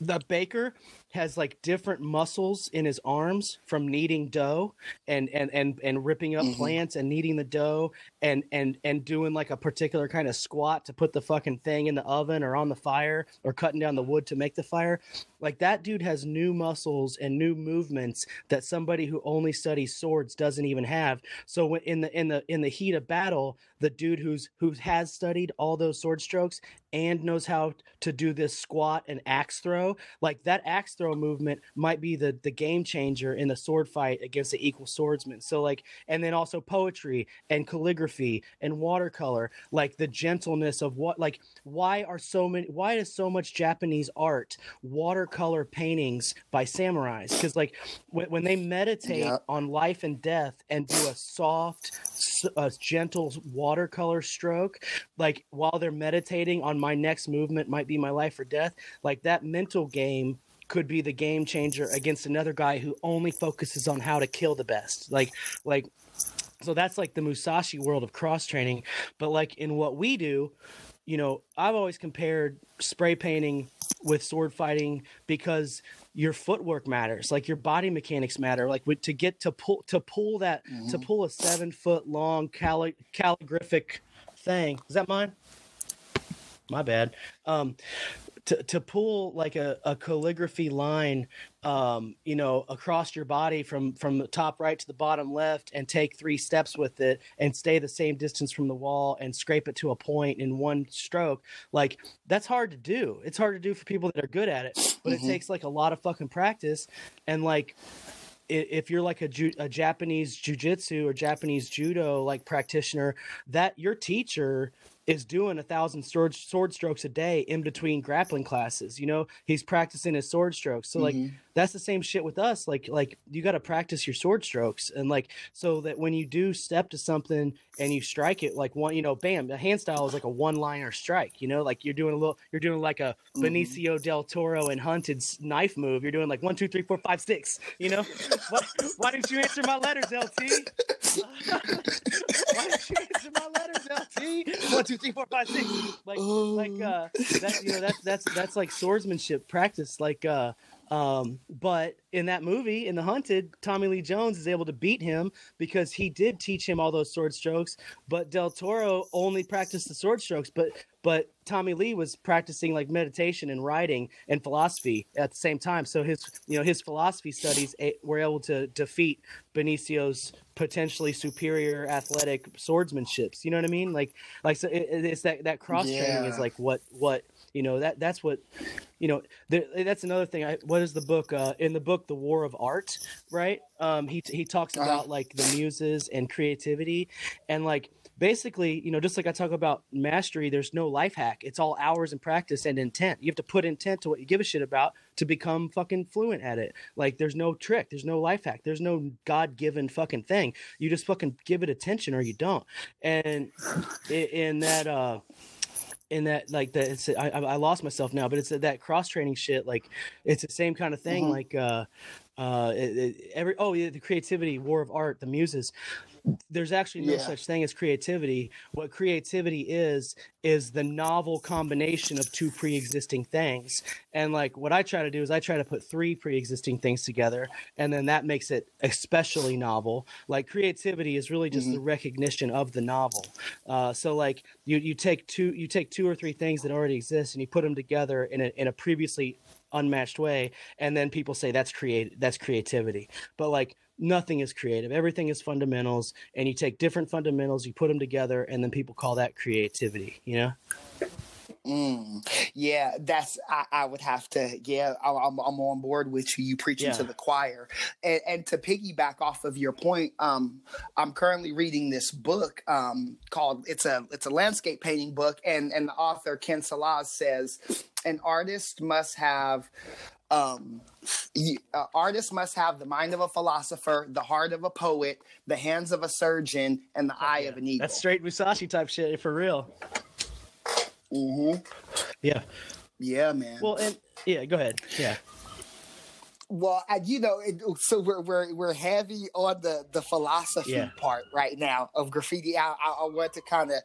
the baker has like different muscles in his arms from kneading dough and and and and ripping up mm-hmm. plants and kneading the dough and and and doing like a particular kind of squat to put the fucking thing in the oven or on the fire or cutting down the wood to make the fire like that dude has new muscles and new movements that somebody who only studies swords doesn't even have so in the in the in the heat of battle the dude who's who has studied all those sword strokes and knows how to do this squat and axe throw like that axe throw movement might be the the game changer in the sword fight against the equal swordsman so like and then also poetry and calligraphy and watercolor like the gentleness of what like why are so many why is so much japanese art watercolor paintings by samurais because like when, when they meditate yeah. on life and death and do a soft a gentle watercolor stroke like while they're meditating on my next movement might be my life or death like that mental game could be the game changer against another guy who only focuses on how to kill the best like like so that's like the musashi world of cross training. But like in what we do you know i've always compared spray painting with sword fighting because your footwork matters like your body mechanics matter like to get to pull to pull that mm-hmm. to pull a seven foot long cali- calligraphic thing. Is that mine? My bad. Um to, to pull like a, a calligraphy line um, you know across your body from from the top right to the bottom left and take three steps with it and stay the same distance from the wall and scrape it to a point in one stroke like that's hard to do it's hard to do for people that are good at it but mm-hmm. it takes like a lot of fucking practice and like if you're like a, a Japanese jujitsu or Japanese judo like practitioner, that your teacher is doing a thousand sword sword strokes a day in between grappling classes. You know, he's practicing his sword strokes. So mm-hmm. like that's the same shit with us. Like like you got to practice your sword strokes and like so that when you do step to something and you strike it like one, you know, bam, the hand style is like a one liner strike. You know, like you're doing a little, you're doing like a mm-hmm. Benicio del Toro and Hunted knife move. You're doing like one, two, three, four, five, six. You know, why, why didn't you answer my letters, LT? [LAUGHS] why didn't you answer my letters, LT? One, two, three, four, five, six. Like, like, uh, that, you know, that's, that's, that's like swordsmanship practice. Like, uh, Um, but in that movie, in The Hunted, Tommy Lee Jones is able to beat him because he did teach him all those sword strokes. But Del Toro only practiced the sword strokes, but but Tommy Lee was practicing like meditation and writing and philosophy at the same time. So his you know his philosophy studies eh, were able to defeat Benicio's potentially superior athletic swordsmanships. You know what I mean? Like like so it, it's that that cross training is like what what you know that that's what you know there, that's another thing I, what is the book uh, in the book the war of art right? Um he he talks Uh-huh. about like the muses and creativity and like basically you know just like i talk about mastery there's no life hack. It's all hours and practice and intent. You have to put intent to what you give a shit about to become fucking fluent at it. Like there's no trick. There's no life hack. There's no god-given fucking thing. You just fucking give it attention or you don't. And in that uh in that like that it's I, I lost myself now but it's that cross training shit like it's the same kind of thing Mhm. like uh uh it, it- every oh yeah the creativity war of art the muses. There's actually no Yeah. such thing as creativity. What creativity is is the novel combination of two pre-existing things. And like what i try to do is i try to put three pre-existing things together and then that makes it especially novel. Like creativity is really just Mhm. the recognition of the novel. Uh, so like you you take two you take two or three things that already exist and you put them together in a in a previously unmatched way and then people say that's create that's creativity. But like nothing is creative. Everything is fundamentals and you take different fundamentals you put them together and then people call that creativity you know Mm, yeah, that's I, I would have to. Yeah, I, I'm I'm on board with you. You preaching to the choir, and, and to piggyback off of your point, um, I'm currently reading this book um, called it's a it's a landscape painting book, and and the author Ken Salaz says an artist must have. Um, uh, artist must have the mind of a philosopher, the heart of a poet, the hands of a surgeon, and the eye of an eagle. that's straight musashi type shit for real hmm yeah Yeah, man. well and yeah go ahead yeah Well, I, you know, it, so we're we're we're heavy on the the philosophy Yeah. part right now of graffiti. I I, I want to kind of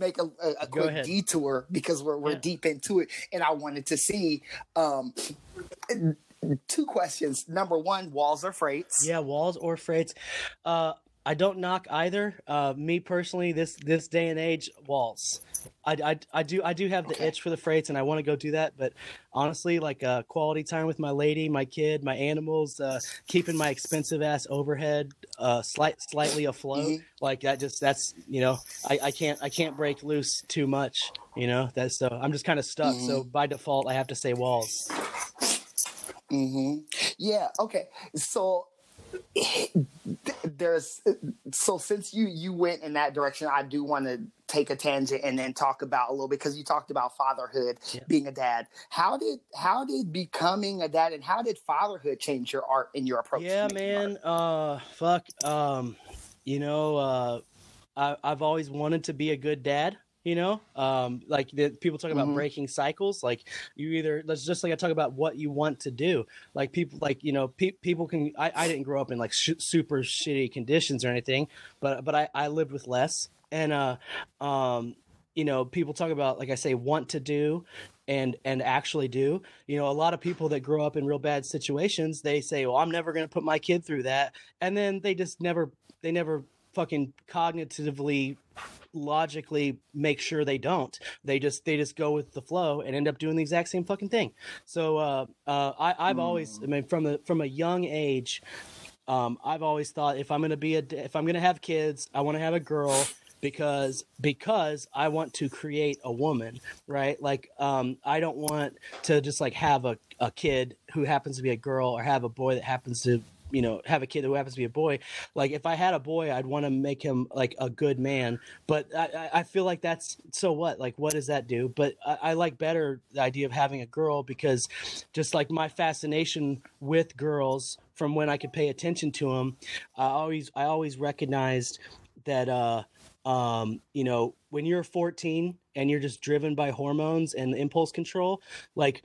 make a, a, a quick ahead. detour because we're we're Yeah. deep into it, and I wanted to see um, two questions. Number one, walls or freights? Yeah, walls or freights. Uh, I don't knock either. Uh, me personally, this this day and age, walls. I, I, I do I do have the Okay. itch for the freights, and I want to go do that. But honestly, like uh, quality time with my lady, my kid, my animals, uh, keeping my expensive ass overhead uh, slight slightly afloat, Mhm. like that. Just that's you know, I, I can't I can't break loose too much. You know, that's so I'm just kind of stuck. So by default, I have to say walls. hmm Yeah. Okay. So there's so since you you went in that direction, I do want to take a tangent and then talk about a little bit because you talked about fatherhood, Yeah. being a dad. How did how did becoming a dad and how did fatherhood change your art and your approach? Yeah, man. Uh, fuck. Um, you know, uh, I, I've always wanted to be a good dad. You know, um, like the, people talk about Mhm. breaking cycles. Like you either let's just like I talk about what you want to do. Like people, like you know, pe- people can. I, I didn't grow up in like sh- super shitty conditions or anything, but but I, I lived with less. And uh, um, you know, people talk about like I say, want to do and and actually do you know a lot of people that grow up in real bad situations they say well i'm never going to put my kid through that and then they just never they never fucking cognitively logically make sure they don't they just they just go with the flow and end up doing the exact same fucking thing so uh uh i i've always i mean from the from a young age um i've always thought if i'm to be a if i'm to have kids i want to have a girl because because I want to create a woman, right? Like um I don't want to just like have a, a kid who happens to be a girl or have a boy that happens to you know have a kid who happens to be a boy like if i had a boy i'd want to make him like a good man but I, I- feel like that's so what? Like what does that do? But I, I like better the idea of having a girl because just like my fascination with girls from when i could pay attention to them i always i always recognized that uh um, you know, when you're 14 and you're just driven by hormones and impulse control, like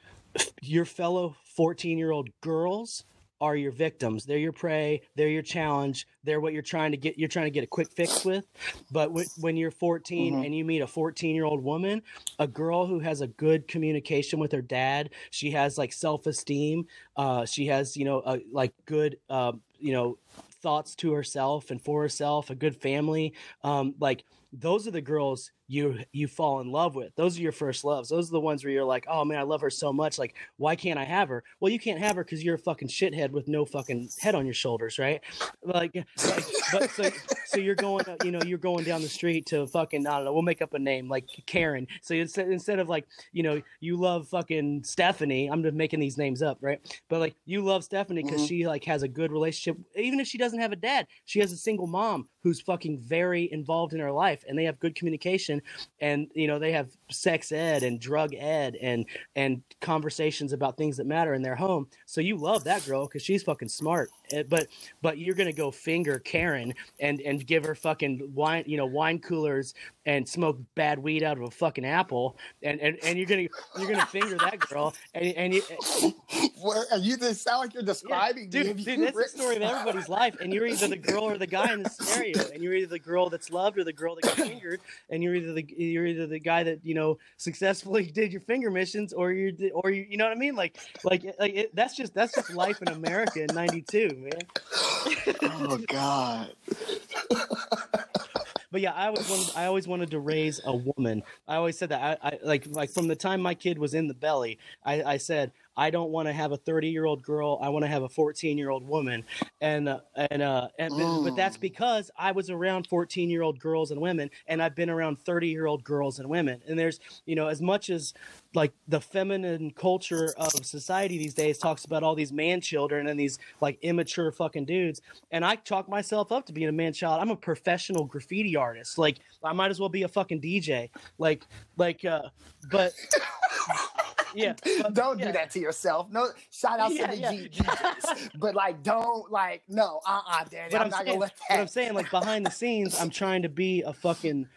your fellow 14 year old girls are your victims. They're your prey. They're your challenge. They're what you're trying to get. You're trying to get a quick fix with. But when, when you're 14 Mhm. and you meet a 14 year old woman, a girl who has a good communication with her dad, she has like self esteem. Uh, she has you know a, like good uh, you know thoughts to herself and for herself, a good family. Um, like those are the girls you you fall in love with. Those are your first loves. Those are the ones where you're like, oh man, I love her so much. Like, why can't I have her? Well, you can't have her because you're a fucking shithead with no fucking head on your shoulders, right? Like, like but so so you're going, you know, you're going down the street to fucking I don't know. We'll make up a name like Karen. So instead instead of like, you know, you love fucking Stephanie. I'm just making these names up, right? But like, you love Stephanie because Mhm. she like has a good relationship, even if she doesn't have a dad. She has a single mom who's fucking very involved in her life, and they have good communication and you know they have sex ed and drug ed and and conversations about things that matter in their home. So you love that girl because she's fucking smart. Eh, but but you're gonna go finger karen and and give her fucking wine you know wine coolers and smoke bad weed out of a fucking apple and and, and you're gonna you're gonna finger that girl and and you Where, are you just sound like you're yeah, describing me. dude, dude, that's the story of everybody's life, and you're either the girl or the guy in the [LAUGHS] scenario, and you're either the girl that's loved or the girl that got [COUGHS] fingered, and you're either the you're either the guy that you know successfully [LAUGHS] did your finger missions, or you're or you, you know what I mean? Like like like it, that's just that's just life in America in '92, man. oh [LAUGHS] God. But yeah, I always wanted I always wanted to raise a woman. I always said that I, I like like from the time my kid was in the belly, I, I said I don't want to have a 30 year old girl. I want to have a 14 year old woman, and uh, and uh, and but, but that's Mm. because I was around 14 year old girls and women, and I've been around 30 year old girls and women. And there's you know as much as like the feminine culture of society these days talks about all these man children and these like immature fucking dudes and i chalk myself up to being a man child i'm a professional graffiti artist like i might as well be a fucking dj like like uh but [LAUGHS] yeah [LAUGHS] don't yeah. do that to yourself. No, shout out Yeah, to the yeah. G- [LAUGHS] but like, don't like, no, uh, uh Danny, but I'm, I'm, not saying, gonna let but that. I'm saying like behind the scenes, I'm trying to be a fucking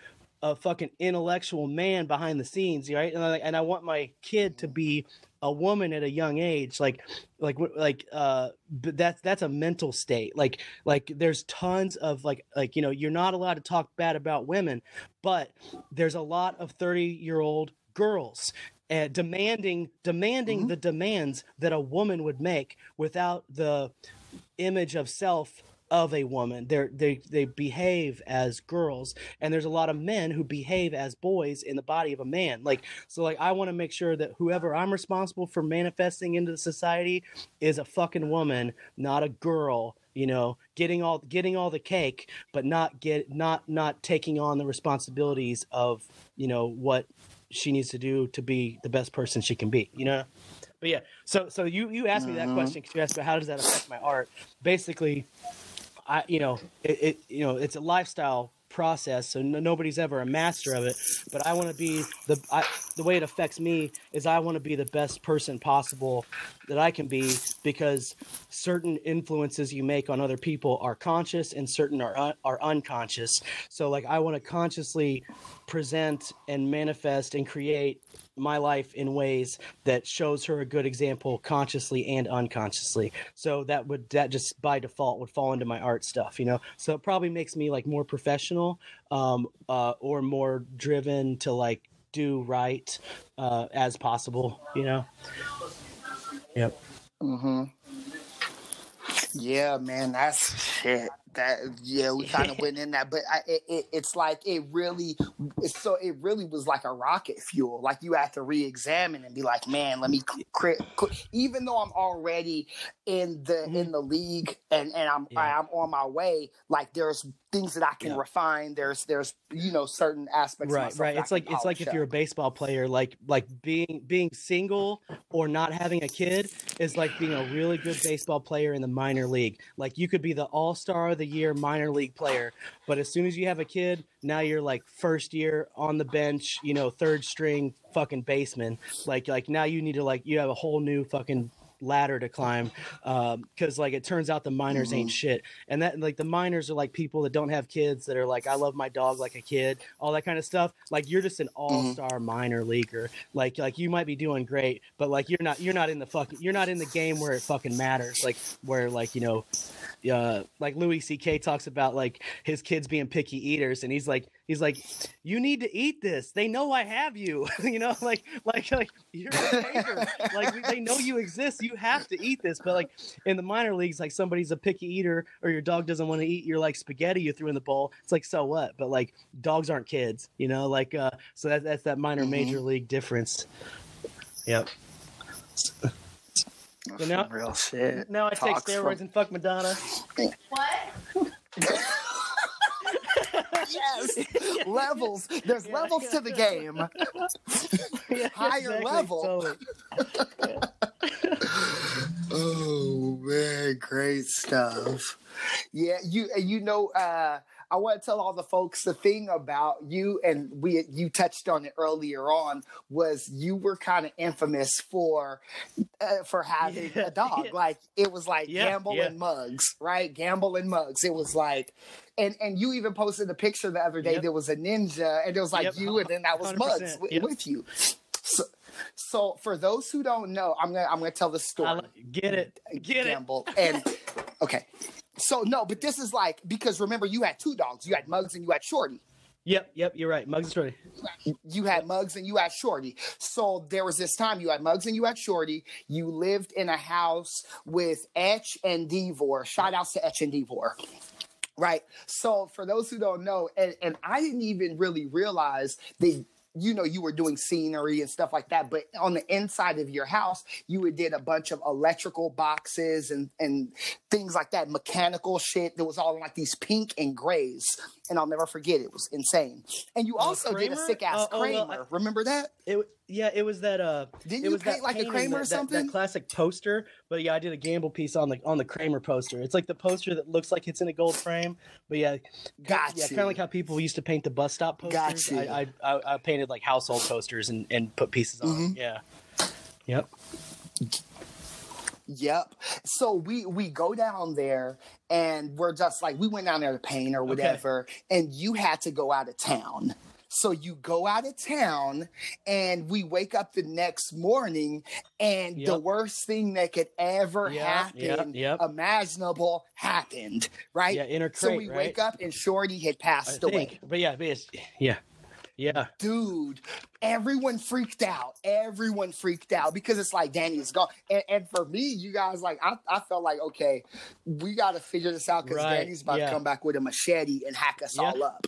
a fucking intellectual man behind the scenes, right? And I, and I want my kid to be a woman at a young age, like like like uh, but that's that's a mental state. Like like there's tons of like like you know you're not allowed to talk bad about women, but there's a lot of 30 year old girls. Uh, demanding demanding Mhm. the demands that a woman would make without the image of self of a woman. They're, they they behave as girls, and there's a lot of men who behave as boys in the body of a man. Like so, like I want to make sure that whoever I'm responsible for manifesting into the society is a fucking woman, not a girl. You know, getting all getting all the cake, but not get not not taking on the responsibilities of you know what she needs to do to be the best person she can be. You know. But yeah, so so you you asked me that Mhm. question because you asked me how does that affect my art. Basically, I you know it, it you know it's a lifestyle process, so no, nobody's ever a master of it. But I want to be the I, the way it affects me is I want to be the best person possible that I can be because certain influences you make on other people are conscious and certain are un, are unconscious. So like I want to consciously present and manifest and create my life in ways that shows her a good example consciously and unconsciously. So that would that just by default would fall into my art stuff you know? So it probably makes me like more professional um uh or more driven to like do right uh as possible you know? Yep. Hmm Yeah, man, that's shit. That yeah, we kind of [LAUGHS] went in that, but I, it, it, it's like it really, it's so it really was like a rocket fuel. Like you have to re-examine and be like, man, let me crit. Even though I'm already in the Mhm. in the league and and I'm Yeah. I'm on my way. Like there's things that I can Yeah. refine. There's there's you know certain aspects. right right it's like it's like if you're a baseball player like like being being single or not having a kid is like being a really good baseball player in the minor league like you could be the all-star of the year minor league player but as soon as you have a kid now you're like first year on the bench you know third string fucking baseman like like now you need to like you have a whole new fucking ladder to climb because like it turns out the miners ain't Mhm. shit. And that like the miners are like people that don't have kids that are like i love my dog like a kid all that kind of stuff. Like you're just an all-star minor leaguer. Like like you might be doing great but like you're not you're not in the fucking you're not in the game where it fucking matters. Like where like you know uh like louis ck talks about like his kids being picky eaters and he's like he's like you need to eat this. They know i have you. [LAUGHS] You know like like like you're a hater. like they know you exist. You have to eat this. But like in the minor leagues like somebody's a picky eater or your dog doesn't want to eat your like spaghetti you threw in the bowl it's like so what? But like dogs aren't kids you know like uh so that, that's that minor Mhm. major league difference. Yep. For now- real shit. now i take steroids from- and fuck madonna. What? [LAUGHS] yes, [LAUGHS] levels. There's Yeah. levels to the game. [LAUGHS] Yeah, Higher level. totally. [LAUGHS] Oh man, great stuff. Yeah, you you know, uh, I want to tell all the folks the thing about you, and we you touched on it earlier on was you were kind of infamous for uh, for having Yeah, a dog. yeah. Like it was like Yeah, gamble yeah. and mugs, right? Gamble and mugs. It was like. And, and you even posted a picture the other day. Yep. There was a ninja, and it was like Yep, you, and then that was Mugs with, yep. with you. So, so for those who don't know, I'm gonna I'm gonna tell the story get it get it gamble. And okay, so no, but this is like because remember you had two dogs. You had Mugs and you had Shorty. yep yep you're right mugs and Shorty. You had Mugs and you had Shorty. So there was this time you had Mugs and you had Shorty. You lived in a house with Etch and Devor. Shout outs to Etch and Devor. Right. So for those who don't know, and, and I didn't even really realize that you know you were doing scenery and stuff like that, but on the inside of your house, you would did a bunch of electrical boxes and and things like that, mechanical shit that was all in like these pink and grays. And I'll never forget it. It was insane. And you Uh, also did a sick ass Uh, oh, well, Kramer. Remember that? It yeah, it was that uh Didn't it you was paint that like a Kramer or that, that- something? That, classic poster, but yeah, I did a gamble piece on the on the Kramer poster. It's like the poster that looks like it's in a gold frame, but yeah, Got yeah, you. kind of like how people used to paint the bus stop posters. Got. I, I, I I painted like household posters and and put pieces on. Mm-hmm. Yeah, yep. Yep. So we we go down there and we're just like we went down there to paint or whatever, and you had to go out of town. So you go out of town and we wake up the next morning and the worst thing that could ever Yep, happen yep, yep. imaginable happened, right? Yeah, inner so crate, we right? wake up and Shorty had I passed think, away. but yeah, but it's, yeah, yeah. dude, everyone freaked out. Everyone freaked out because it's like Danny's gone. And, and for me, you guys, like, I, I felt like, okay, we got to figure this out because Right, Danny's about yeah. to come back with a machete and hack us Yeah. all up.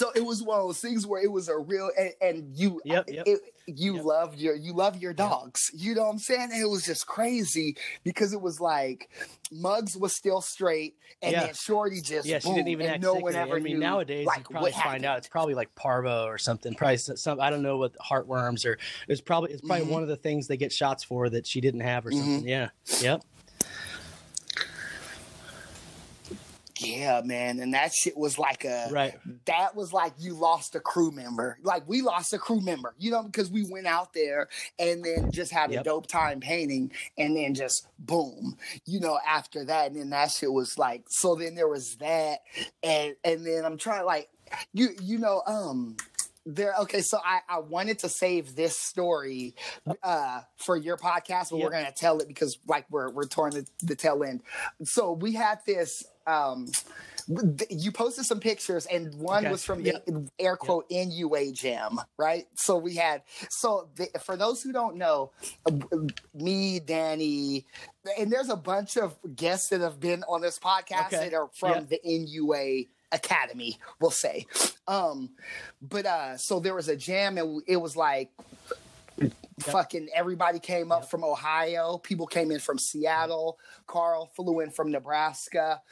So it was one of those things where it was a real and, and you Yep, yep. it, you Yep. loved your you love your dogs. You know what I'm saying? And it was just crazy because it was like Muggs was still straight and Yeah. then Shorty just Yeah, she didn't even act no one ever I mean, knew, nowadays like you probably find happened. out it's probably like parvo or something. Probably some I don't know what heartworms or it's probably it's probably Mhm. one of the things they get shots for that she didn't have or something. Yeah, yep. Yeah, man, and that shit was like a Right. that was like you lost a crew member. Like we lost a crew member, you know, because we went out there and then just had a Yep. dope time painting, and then just boom, you know, after that, and then that shit was like. So then there was that, and and then I'm trying like you you know um there okay so i i wanted to save this story uh for your podcast but we're gonna tell it because like we're we're toward the, the tail end so we had this um you posted some pictures and one Okay. was from the air quote NUA jam, right? So we had so the, for those who don't know, uh, me, Danny, and there's a bunch of guests that have been on this podcast Okay. that are from Yeah. the NUA academy, we'll say. Um, but uh, so there was a jam, and it was like fucking everybody came up Yep. from Ohio. People came in from Seattle. Carl flew in from Nebraska.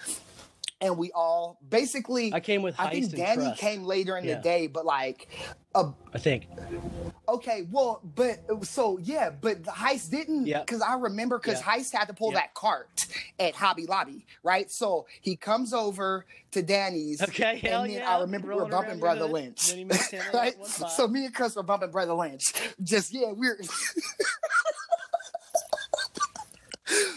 And we all basically, I came with heist I think Danny trust. came later in Yeah. the day, but like, uh, I think. okay, well, but so yeah, but the heist didn't because I remember because Yeah. heist had to pull Yeah. that cart at Hobby Lobby, right? So he comes over to Danny's, Okay, hell and then yeah. I remember we were bumping Brother. Lynch, Then he makes [LAUGHS] him right? So me and Chris were bumping Brotha Lynch. Just yeah, we're [LAUGHS]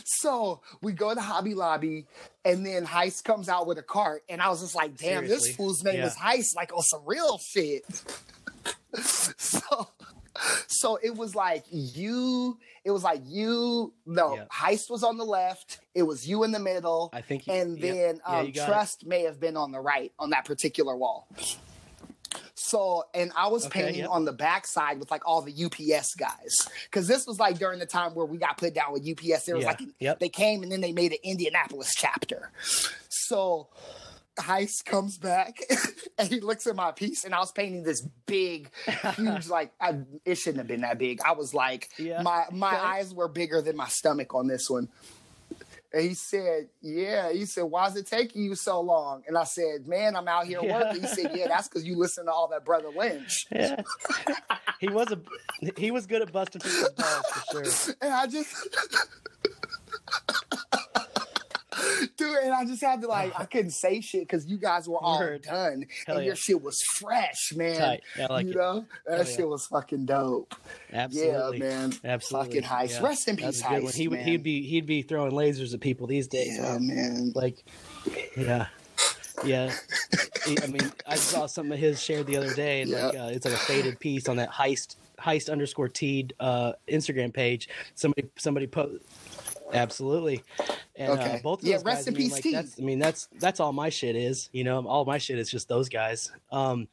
So we go to Hobby Lobby, and then Heist comes out with a cart, and I was just like, "Damn, Seriously. this fool's name Yeah. is Heist, like on some real shit." [LAUGHS] so, so it was like you. It was like you. No, Yeah. Heist was on the left. It was you in the middle, I think. You, and then Yeah, um, got it. Trust may have been on the right on that particular wall. So, and I was Okay, painting yep. on the backside with like all the UPS guys because this was like during the time where we got put down with UPS. There was Yeah, like yep. they came and then they made an Indianapolis chapter. So Heist comes back [LAUGHS] and he looks at my piece, and I was painting this big, huge, [LAUGHS] like I, it shouldn't have been that big. I was like, Yeah, my my eyes were bigger than my stomach on this one. And he said, "Yeah." He said, "Why is it taking you so long?" And I said, "Man, I'm out here Yeah. working." He said, "Yeah, that's because you listen to all that Brotha Lynch." Yeah. [LAUGHS] he was a he was good at busting people's balls for sure. [LAUGHS] And I just, and I just had to like, I couldn't say shit because you guys were all Word. done, Hell and yeah. your shit was fresh, man. Like you it. know, that yeah. shit was fucking dope. Absolutely. Yeah, man. Absolutely. Fucking heist. Yeah. Rest in peace, heist. He would man. he'd be he'd be throwing lasers at people these days. yeah, man. man. Like, yeah, yeah. I mean, I saw something of his shared the other day, and like uh, it's like a faded piece on that heist heist underscore teed uh, Instagram page. Somebody somebody put. Absolutely, and uh, both of Yeah, those rest guys, in I mean, peace, like, T. that's I mean that's that's all my shit is. You know, all my shit is just those guys. Um,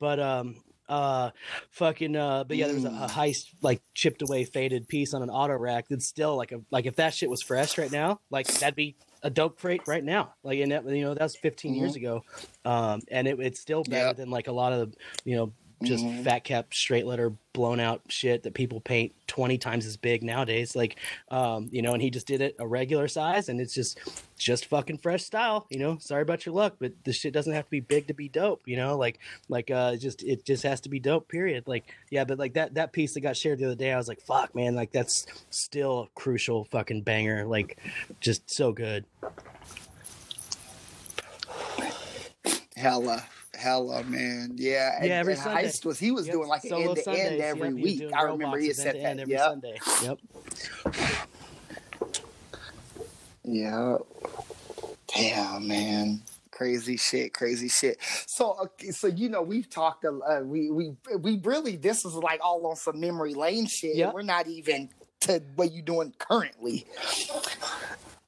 but um, uh, fucking uh, but yeah, there was a, a Mm. heist like chipped away faded piece on an auto rack. That's still like a like if that shit was fresh right now, like that'd be a dope crate right now. Like and that, you know that was 15 years ago, um, and it, it's still better Mm-hmm. Yep. than like a lot of the you know just Mhm. fat cap straight letter blown out shit that people paint 20 times as big nowadays. Like um you know and he just did it a regular size and it's just just fucking fresh style you know? Sorry about your luck but this shit doesn't have to be big to be dope you know? Like like uh just it just has to be dope period. Like yeah but like that that piece that got shared the other day i was like fuck man like that's still a crucial fucking banger like just so good. Hella. Hella man, yeah. And, Yeah, every and Sunday. Heist was he was Yep, doing like solo end to Sundays, end every yep, week. I remember he had said end to end that. every Yep. sunday yep Yeah. Damn, man. Crazy shit, crazy shit. So, okay, so you know, we've talked. A, uh, we we we really this is like all on some memory lane shit. Yeah. We're not even to what you doing currently.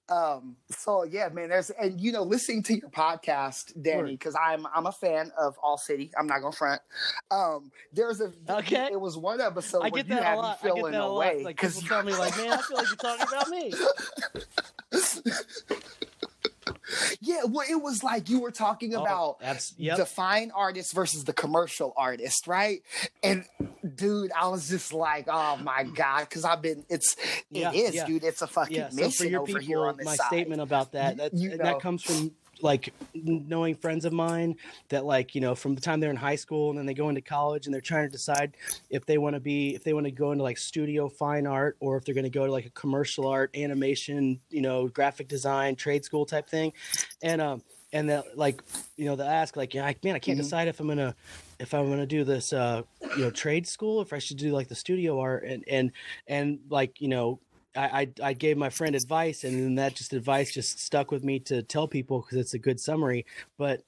Um. So yeah, man. There's and you know, listening to your podcast, Danny, because I'm I'm a fan of All City. I'm not gonna front. Um. There's a Okay. It was one episode I where get you that had a lot. me I get feeling that a away lot. Like people tell me, like, man, I feel like you're talking about me. [LAUGHS] yeah. Well, it was like you were talking oh, about. Oh, yep. the fine artist versus the commercial artist, right? And dude, I was just like, oh my mm. god, because I've been, it's, it Yeah, is, yeah. dude, it's a fucking yeah. So mission for your over people, here on this my side. statement about that, that You know. that comes from like knowing friends of mine that like you know from the time they're in high school and then they go into college and they're trying to decide if they want to be if they want to go into like studio fine art or if they're going to go to like a commercial art animation you know graphic design trade school type thing and um and that like you know they ask like yeah man i can't Mhm. decide if i'm gonna if i'm gonna do this uh you know trade school if i should do like the studio art and and and like you know I, I I gave my friend advice, and then that just advice just stuck with me to tell people because it's a good summary. But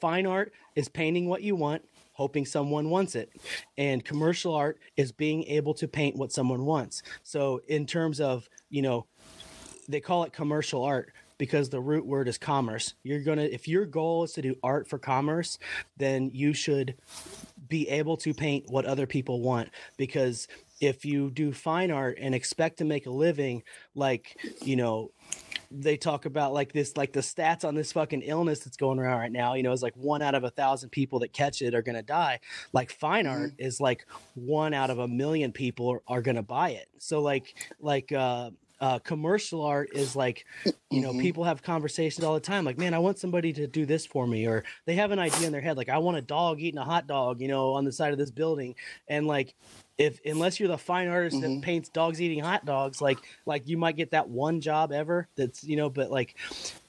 fine art is painting what you want, hoping someone wants it, and commercial art is being able to paint what someone wants. So in terms of you know, they call it commercial art because the root word is commerce. You're gonna if your goal is to do art for commerce, then you should be able to paint what other people want because if you do fine art and expect to make a living like you know they talk about like this like the stats on this fucking illness that's going around right now you know is like one out of a thousand people that catch it are going to die like fine art is like one out of a million people are, are going to buy it so like like uh uh, commercial art is like, you know, Mhm. people have conversations all the time. Like, man, I want somebody to do this for me, or they have an idea in their head. Like, I want a dog eating a hot dog, you know, on the side of this building. And like, if unless you're the fine artist Mhm. that paints dogs eating hot dogs, like, like you might get that one job ever. That's you know, but like,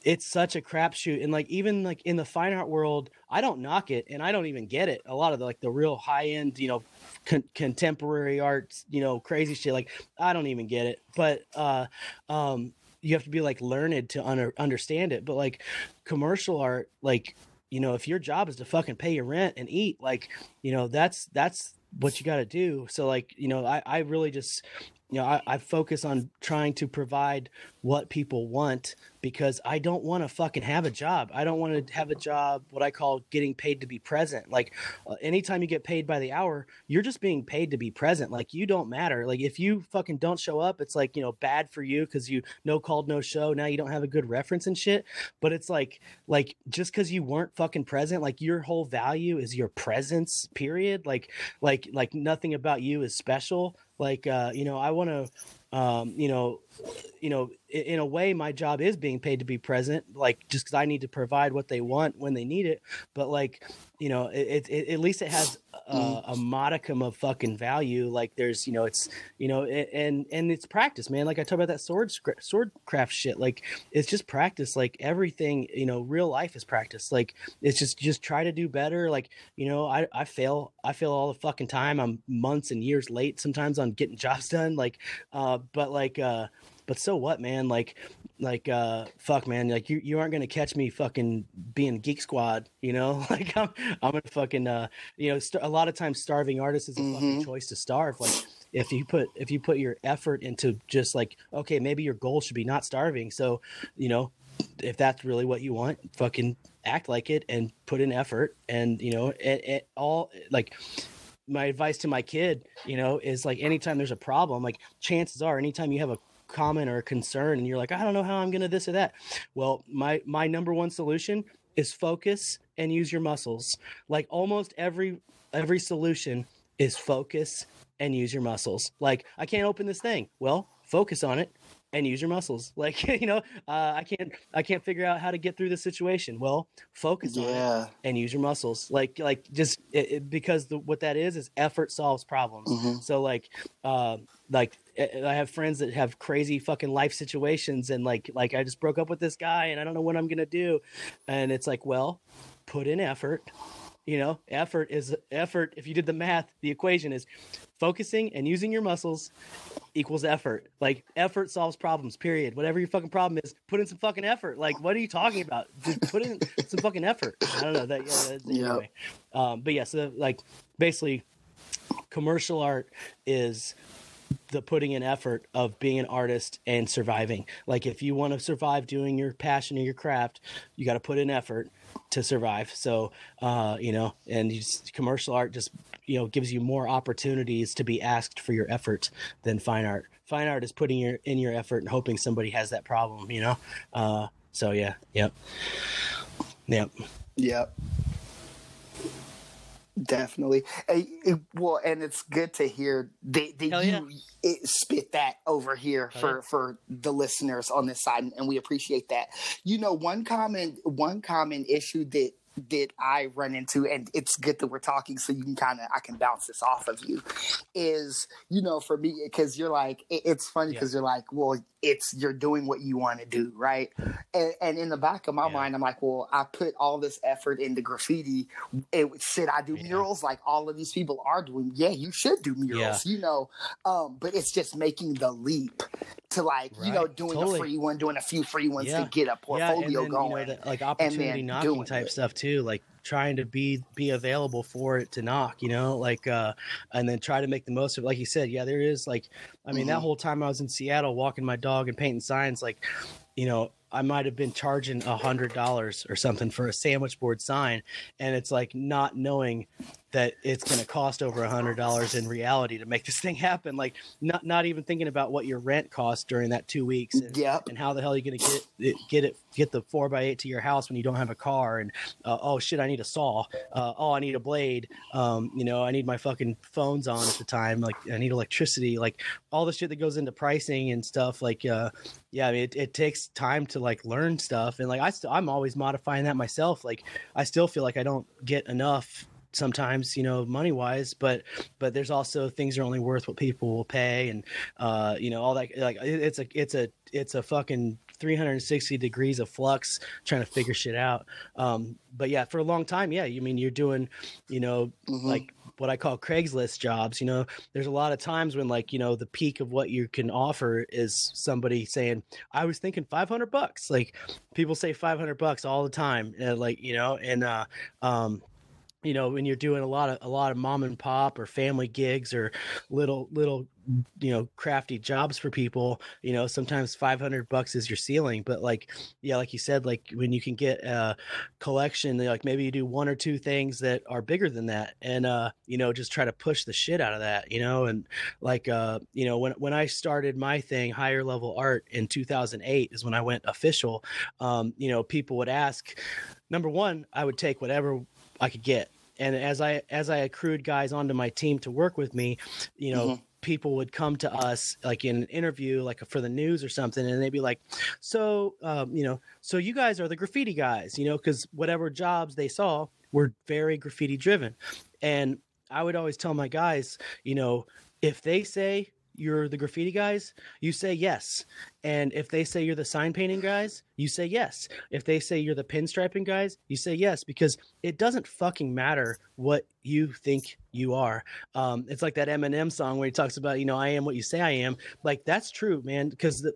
it's such a crapshoot. And like, even like in the fine art world, I don't knock it, and I don't even get it. A lot of the like the real high end, you know, con- contemporary art, you know, crazy shit. Like, I don't even get it. But uh, um, you have to be like learned to under, understand it but like commercial art like you know if your job is to fucking pay your rent and eat like you know that's that's what you got to do. So like you know i i really just you know I, I focus on trying to provide what people want because I don't want to fucking have a job. I don't want to have a job what I call getting paid to be present. Like uh, anytime you get paid by the hour, you're just being paid to be present. Like you don't matter. Like if you fucking don't show up, it's like, you know, bad for you cuz you no called no show. Now you don't have a good reference and shit. But it's like like just cuz you weren't fucking present, like your whole value is your presence, period. Like like like nothing about you is special. Like uh, you know, I want to um, you know, you know, in, in, a way, my job is being paid to be present, like just because I need to provide what they want when they need it. But like, you know, it, it at least it has a, mm. a, modicum of fucking value. Like there's, you know, it's, you know, and and it's practice, man. Like I talk about that sword sword craft shit. Like it's just practice. Like everything, you know, real life is practice. Like it's just just try to do better. Like you know, I I fail I fail all the fucking time. I'm months and years late sometimes on getting [LAUGHS] jobs done. Like, uh, but like uh but so what man? Like like uh fuck man. Like you you aren't gonna catch me fucking being geek squad you know? [LAUGHS] Like i'm i'm gonna fucking uh you know st- a lot of times starving artists is a mm-hmm. fucking choice to starve. Like if you put if you put your effort into just like okay maybe your goal should be not starving so you know if that's really what you want fucking act like it and put in effort and you know it, it all like my advice to my kid, you know, is like anytime there's a problem, like chances are, anytime you have a comment or a concern and you're like, I don't know how I'm going to this or that. Well, my my number one solution is focus and use your muscles. Like almost every every solution is focus and use your muscles. Like I can't open this thing. Well, focus on it and use your muscles. [LAUGHS] Like you know, uh, I can't I can't figure out how to get through this situation. Well, focus yeah. on it and use your muscles. Like like just it, it, because the, what that is is effort solves problems. Mm-hmm. So like uh, like I have friends that have crazy fucking life situations and like like I just broke up with this guy and I don't know what I'm gonna do, and it's like well, put in effort. You know, effort is effort. If you did the math, the equation is focusing and using your muscles equals effort. Like effort solves problems. Period. Whatever your fucking problem is, put in some fucking effort. Like what are you talking about? Just put in some fucking effort. I don't know that. Yeah. [LAUGHS] yeah. Anyway. Um, but yeah. So like basically, commercial art is the putting in effort of being an artist and surviving. Like if you want to survive doing your passion or your craft, you got to put in effort to survive. So, uh, you know, and just, commercial art just you know gives you more opportunities to be asked for your effort than fine art. Fine art is putting your in your effort and hoping somebody has that problem. You know, uh, so yeah, yep, yep, yep. Definitely. Hey, it, well, and it's good to hear that, that you yeah. spit that over here Hell for, yeah. for the listeners on this side, and we appreciate that. You know, one common one common issue that that I run into, and it's good that we're talking so you can kind of I can bounce this off of you. Is you know for me because you're like it, it's funny because yeah. you're like well it's you're doing what you want to do right, and, and, in the back of my yeah. mind I'm like well I put all this effort into graffiti. It should I do yeah. murals like all of these people are doing? Yeah, you should do murals. You know, um, but it's just making the leap to like right. you know doing totally. a free one, doing a few free ones to get a portfolio then, going, you know, the, like opportunity knocking type it. stuff too, like trying to be be available for it to knock, you know, like uh and then try to make the most of it. Like you said, yeah, there is like I mean, mm-hmm. that whole time I was in Seattle walking my dog and painting signs, like, you know, I might have been charging a hundred dollars or something for a sandwich board sign, and it's like not knowing that it's going to cost over a hundred dollars in reality to make this thing happen. Like not not even thinking about what your rent costs during that two weeks, and, yep. and how the hell are you going to get it, get it get the four by eight to your house when you don't have a car, and uh, oh shit, I need a saw, uh, oh I need a blade, um, you know I need my fucking phones on at the time, like I need electricity, like all the shit that goes into pricing and stuff. Like uh, yeah, I mean it, it takes time to like learn stuff, and like I st- I'm always modifying that myself. Like I still feel like I don't get enough sometimes you know money wise but but there's also things are only worth what people will pay and uh you know all that like it's a it's a it's a fucking 360 degrees of flux trying to figure shit out. Um, but yeah, for a long time, yeah, you mean you're doing, you know, Mhm. like what I call Craigslist jobs. You know, there's a lot of times when like, you know, the peak of what you can offer is somebody saying, I was thinking 500 bucks. Like people say 500 bucks all the time. uh, like, you know, and, uh, um, you know when you're doing a lot of a lot of mom and pop or family gigs or little little you know crafty jobs for people you know sometimes 500 bucks is your ceiling. But like yeah like you said like when you can get a collection like maybe you do one or two things that are bigger than that and uh you know just try to push the shit out of that you know? And like uh you know when when I started my thing higher level art in 2008 is when I went official um you know people would ask number one I would take whatever I could get. And as I as I accrued guys onto my team to work with me, you know, Mhm. people would come to us like in an interview, like for the news or something, and they'd be like, "So, um, you know, so you guys are the graffiti guys, you know, because whatever jobs they saw were very graffiti driven." And I would always tell my guys, you know, if they say you're the graffiti guys, you say yes. And if they say you're the sign painting guys, you say yes. If they say you're the pinstriping guys, you say yes because it doesn't fucking matter what you think you are. Um, it's like that Eminem song where he talks about, you know, I am what you say I am. Like that's true, man, because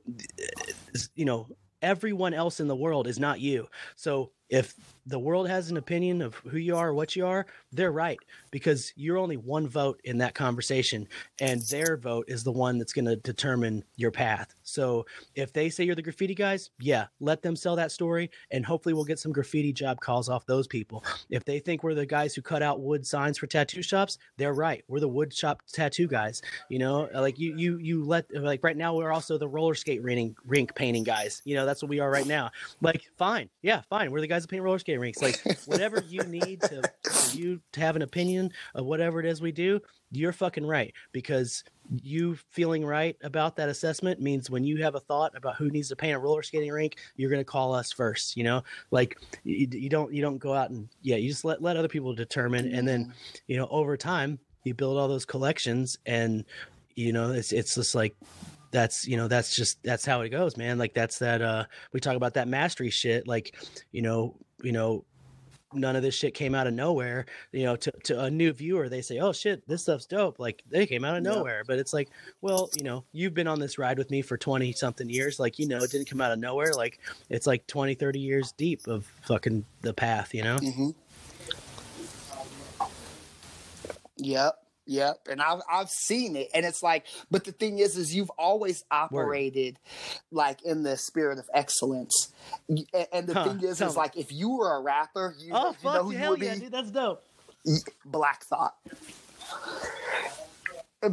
you know, everyone else in the world is not you. So if the world has an opinion of who you are, what you are, they're right because you're only one vote in that conversation, and their vote is the one that's going to determine your path. So if they say you're the graffiti guys, yeah, let them sell that story, and hopefully we'll get some graffiti job calls off those people. If they think we're the guys who cut out wood signs for tattoo shops, they're right. We're the wood shop tattoo guys. You know, like you you you let like right now we're also the roller skate rink rink painting guys. You know, that's what we are right now. Like fine, yeah, fine. We're the guys that paint roller skate rinks. Like whatever you [LAUGHS] need to for you to have an opinion of whatever it is we do, you're fucking right because you feeling right about that assessment means when you have a thought about who needs to paint a roller skating rink, you're going to call us first. You know, like you, you don't you don't go out and yeah, you just let let other people determine, and then you know over time you build all those collections, and you know it's it's just like that's you know that's just that's how it goes man. Like that's that uh we talk about that mastery shit like you know you know none of this shit came out of nowhere you know to, to a new viewer they say oh shit this stuff's dope. Like they came out of nowhere. But it's like well you know you've been on this ride with me for 20 something years like you know it didn't come out of nowhere. Like it's like 20 30 years deep of fucking the path you know? Mm-hmm. Yep. Yep. And I've I've seen it. And it's like, but the thing is, is you've always operated like in the spirit of excellence. And the Huh, thing is, is me. like if you were a rapper, you, oh you know who you would yeah be? dude that's dope Black Thought.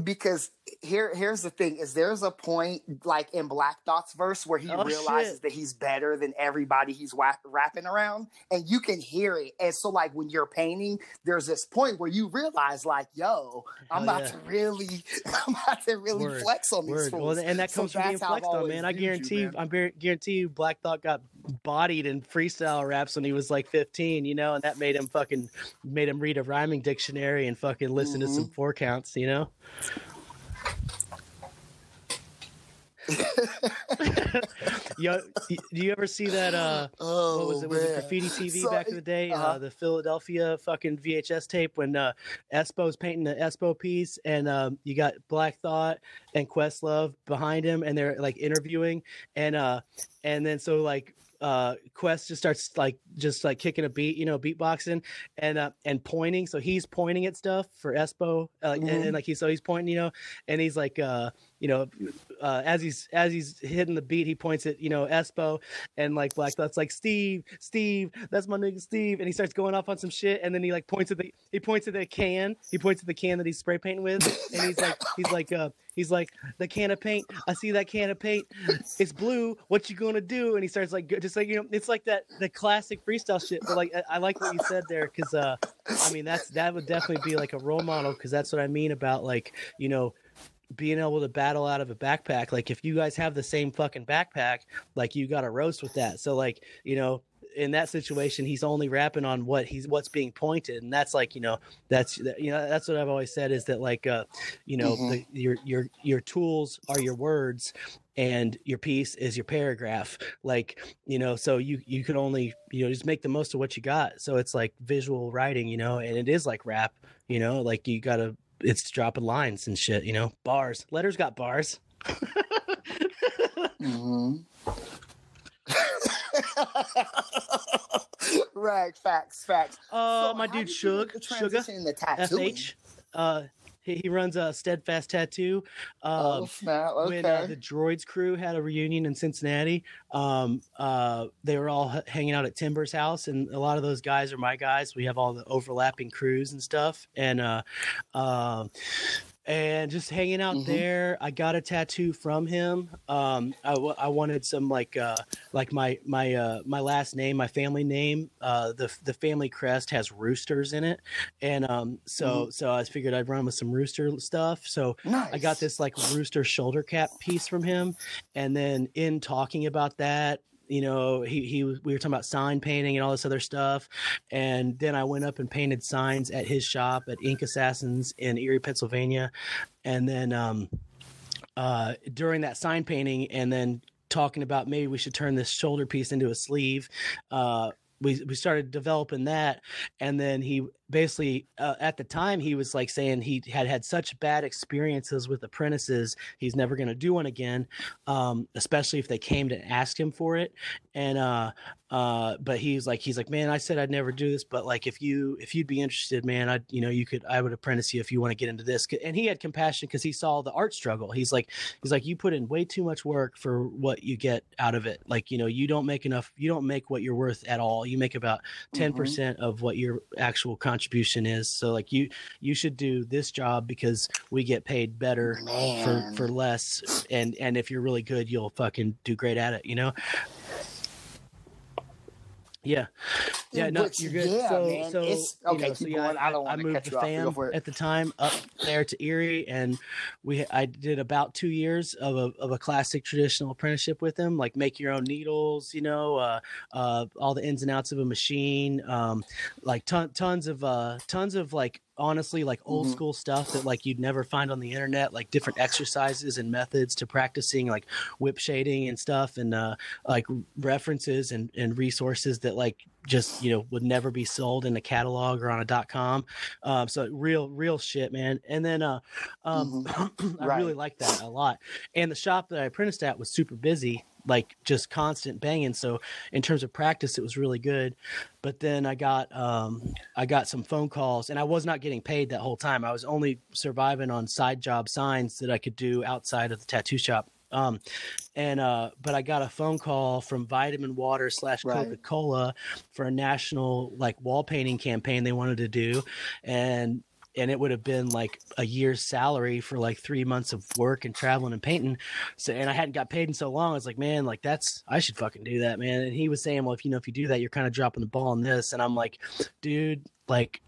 Because here here's the thing is there's a point like in Black Thought's verse where he Oh, realizes shit. that he's better than everybody he's wha- rapping around and you can hear it and so like when you're painting there's this point where you realize like yo I'm Hell about yeah. to really [LAUGHS] I'm about to really Word, flex on these Word. fools. Well, and that So comes from being that's how I've flexed on, man. I viewed you, guarantee, man. I bar- guarantee you, Black Thought got bodied in freestyle raps when he was like 15, you know, and that made him fucking made him read a rhyming dictionary and fucking listen to Mm-hmm. some four counts, you know. Yo, do you ever see that? uh oh, what was it? Was it man. graffiti TV So- back in the day? uh uh-huh. the Philadelphia fucking VHS tape when uh, Espo's painting the Espo piece, and um, you got Black Thought and Questlove behind him, and they're like interviewing, and uh, and then so like uh quest just starts like just like kicking a beat you know beatboxing and uh and pointing so he's pointing at stuff for espo uh, and, Mhm. and like he's so he's pointing you know and he's like uh you know uh as he's as he's hitting the beat he points at you know espo and like black thought's like steve steve that's my nigga steve and he starts going off on some shit and then he like points at the he points at the can he points at the can that he's spray painting with and he's like he's like uh he's like the can of paint i see that can of paint it's blue what you gonna do? And he starts like just like you know it's like that the classic freestyle shit but like i, I like what you said there because uh i mean that's that would definitely be like a role model because that's what i mean about like you know being able to battle out of a backpack like if you guys have the same fucking backpack like you got to roast with that so like you know in that situation, he's only rapping on what he's what's being pointed, and that's like you know that's you know that's what I've always said is that like uh, you know Mhm. the, your your your tools are your words, and your piece is your paragraph. Like you know, so you you can only you know just make the most of what you got. So it's like visual writing, you know, and it is like rap, you know, like you gotta it's dropping lines and shit, you know, bars. Letters got bars. [LAUGHS] [LAUGHS] Mhm. right, facts, facts. Uh, So my dude did you make Shug, the Sugar, transition into tattooing? FH. Uh, he, he runs a steadfast tattoo. Um, oh snap! Okay. when uh, the droids crew had a reunion in cincinnati um, uh, they were all h- hanging out at timber's house and a lot of those guys are my guys we have all the overlapping crews and stuff and uh, um and just hanging out Mhm. there. I got a tattoo from him. Um, I, w- I wanted some like uh, like my my uh, my last name my family name uh, the the family crest has roosters in it. And um, so so i figured i'd run with some rooster stuff. So nice. I got this like rooster shoulder cap piece from him, and then in talking about that, you know, he he we were talking about sign painting and all this other stuff, and then I went up and painted signs at his shop at Ink Assassins in Erie, Pennsylvania, and then um, uh, during that sign painting, and then talking about maybe we should turn this shoulder piece into a sleeve. Uh, we, we started developing that and then he basically uh, at the time he was like saying he had had such bad experiences with apprentices he's never going to do one again um, especially if they came to ask him for it. And uh uh but he's like he's like man i said i'd never do this but like if you if you'd be interested man i you know you could i would apprentice you if you want to get into this. And he had compassion because he saw the art struggle. He's like he's like you put in way too much work for what you get out of it. Like you know you don't make enough you don't make what you're worth at all. You make about 10% Mhm. of what your actual contribution is. So like you you should do this job because we get paid better for for less. And and if you're really good you'll fucking do great at it you know yeah yeah no Which- you're good yeah, so man, so it's- you okay, know, so yeah, going. I don't I, moved the you. You fam at the time up there to erie and we i did about two years of a, of a classic traditional apprenticeship with him like make your own needles you know uh uh all the ins and outs of a machine um like ton, tons of uh tons of like honestly like old Mhm. school stuff that like you'd never find on the internet like different exercises and methods to practicing like whip shading and stuff and uh like references and and resources that like just you know would never be sold in a catalog or on a dot com. Um so real real shit man. And then uh um [CLEARS THROAT] i Right. really like that a lot. And the shop that i apprenticed at was super busy like just constant banging. So in terms of practice it was really good. But then i got um i got some phone calls and i was not getting paid that whole time. I was only surviving on side job signs that i could do outside of the tattoo shop. Um and uh but i got a phone call from vitamin water slash coca-cola for a national like wall painting campaign they wanted to do. And and it would have been like a year's salary for like three months of work and traveling and painting. So, and I hadn't got paid in so long. I was like, man, like that's, I should fucking do that, man. And he was saying, well, if you know, if you do that, you're kind of dropping the ball on this. And I'm like, dude, like,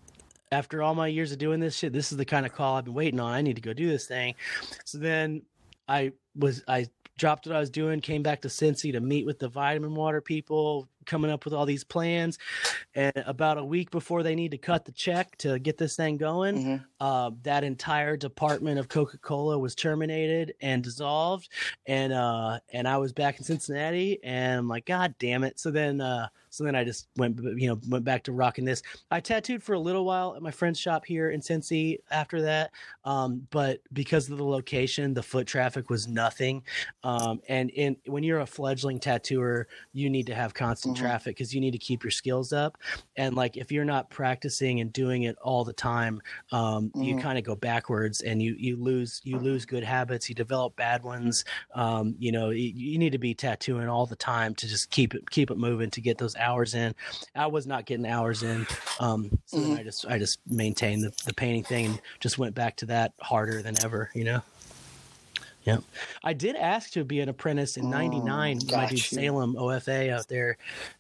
after all my years of doing this shit, this is the kind of call I've been waiting on. I need to go do this thing. So then I was, I dropped what I was doing, came back to Cincy to meet with the vitamin water people, coming up with all these plans. And about a week before they need to cut the check to get this thing going, Mhm. uh, that entire department of Coca Cola was terminated and dissolved, and uh, and I was back in Cincinnati, and I'm like, God damn it! So then, uh, so then I just went, you know, went back to rocking this. I tattooed for a little while at my friend's shop here in Cincy after that, um, but because of the location, the foot traffic was nothing, um, and in when you're a fledgling tattooer, you need to have constant Mhm. traffic because you need to keep your skills up, and like if you're not practicing and doing it all the time um, you Mhm. kind of go backwards and you you lose you lose good habits you develop bad ones. Um, you know you, you need to be tattooing all the time to just keep it keep it moving to get those hours in. I was not getting hours in um, so then i just i just maintained the, the painting thing and just went back to that harder than ever you know yeah i did ask to be an apprentice in 99 my got dude you. salem ofa out there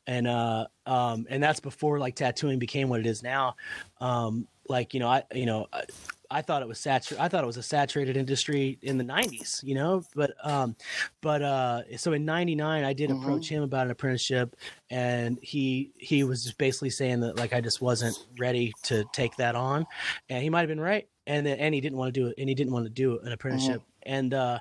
and uh um and that's before like tattooing became what it is now um like you know i you know I, I thought it was satur- I thought it was a saturated industry in the 90s, you know. But um, but uh, so in '99, I did Mhm. approach him about an apprenticeship, and he he was just basically saying that like I just wasn't ready to take that on, and he might have been right, and then, and he didn't want to do it, and he didn't want to do an apprenticeship, and uh,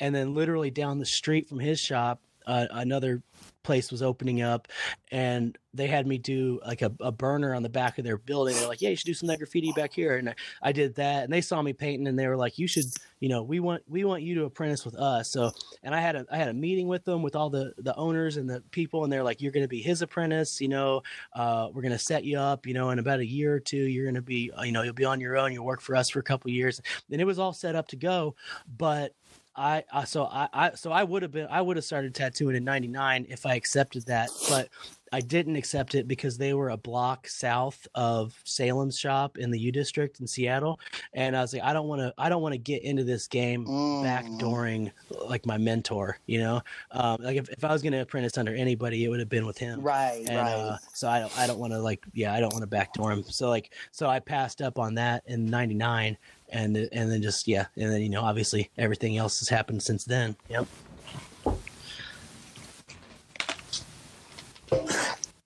and then literally down the street from his shop, uh, another place was opening up and they had me do like a, a burner on the back of their building. They're like yeah you should do some that graffiti back here. And I, I did that and they saw me painting and they were like you should you know we want we want you to apprentice with us. So and i had a i had a meeting with them with all the the owners and the people and they're like you're going to be his apprentice you know uh, we're going to set you up you know in about a year or two you're going to be you know you'll be on your own you'll work for us for a couple years. And it was all set up to go but I, I so I, I so I would have been I would have started tattooing in '99 if I accepted that, but I didn't accept it because they were a block south of Salem's shop in the U District in Seattle, and I was like, I don't want to I don't want to get into this game Mm. backdooring like my mentor, you know, um, like if, if I was going to apprentice under anybody, it would have been with him Right, and right. uh, so I don't I don't want to like yeah I don't want to backdoor him. So like so I passed up on that in '99, and and then just yeah, and then you know obviously everything else has happened since then. Yep.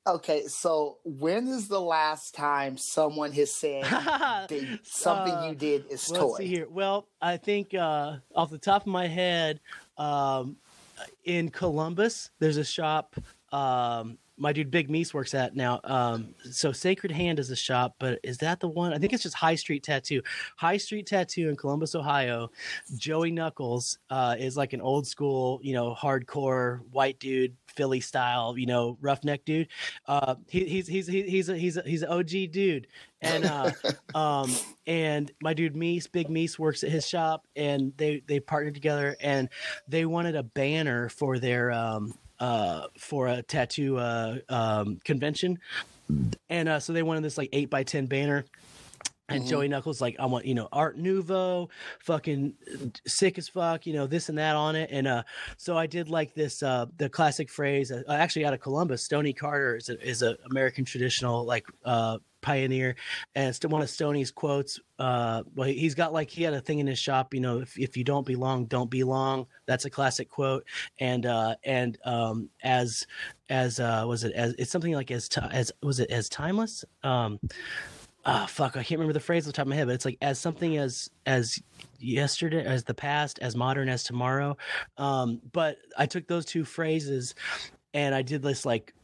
okay, so when is the last time someone has said [LAUGHS] something Uh, you did is Well, let's toy? see here. Well, I think uh, off the top of my head, um, in Columbus, there's a shop. Um, my dude Big Meese works at now. Um, so Sacred Hand is a shop, but is that the one? I think it's just High Street Tattoo. High Street Tattoo in Columbus, Ohio. Joey Knuckles uh, is like an old school, you know, hardcore white dude, Philly style, you know, roughneck dude. Uh, he, he's he's he- he's a, he's a, he's an OG dude, and uh, [LAUGHS] um, and my dude Meese, Big Meese, works at his shop, and they they partnered together, and they wanted a banner for their um uh for a tattoo uh um convention, and uh so they wanted this like eight by ten banner. And Mhm. Joey Knuckles like I want you know Art Nouveau, fucking sick as fuck, you know this and that on it, and uh, so I did like this uh the classic phrase uh, actually out of Columbus. Stony Carter is a, is a American traditional like uh pioneer, and one of Stoney's quotes. Uh, well, he- he's got like he had a thing in his shop, you know, if if you don't belong, don't be long. That's a classic quote, and uh and um as as uh was it as it's something like as ti as was it as timeless um ah fuck i can't remember the phrase off the top of my head but it's like as something as as yesterday as the past as modern as tomorrow um but i took those two phrases and i did this like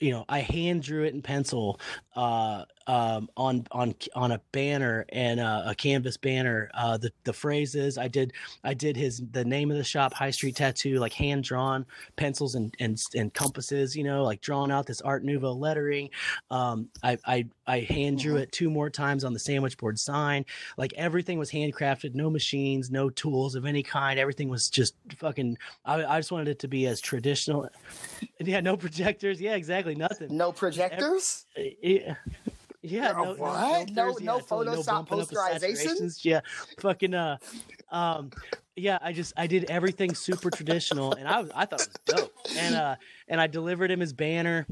you know i hand drew it in pencil uh um on on on a banner and uh, a canvas banner uh the the phrases. I did i did his the name of the shop high street tattoo like hand drawn pencils and and and compasses you know like drawn out this art nouveau lettering. Um i i i hand drew Mhm. it two more times on the sandwich board sign. Like everything was handcrafted no machines no tools of any kind. Everything was just fucking i, I just wanted it to be as traditional. [LAUGHS] Yeah no projectors. Yeah exactly. Nothing. No projectors? yeah. Yeah, no, what? No- no yeah, totally, Photoshop bumping up the posterization? Yeah, fucking uh, um, yeah. I just I did everything super traditional, and I was I thought it was dope, and uh, and I delivered him his banner,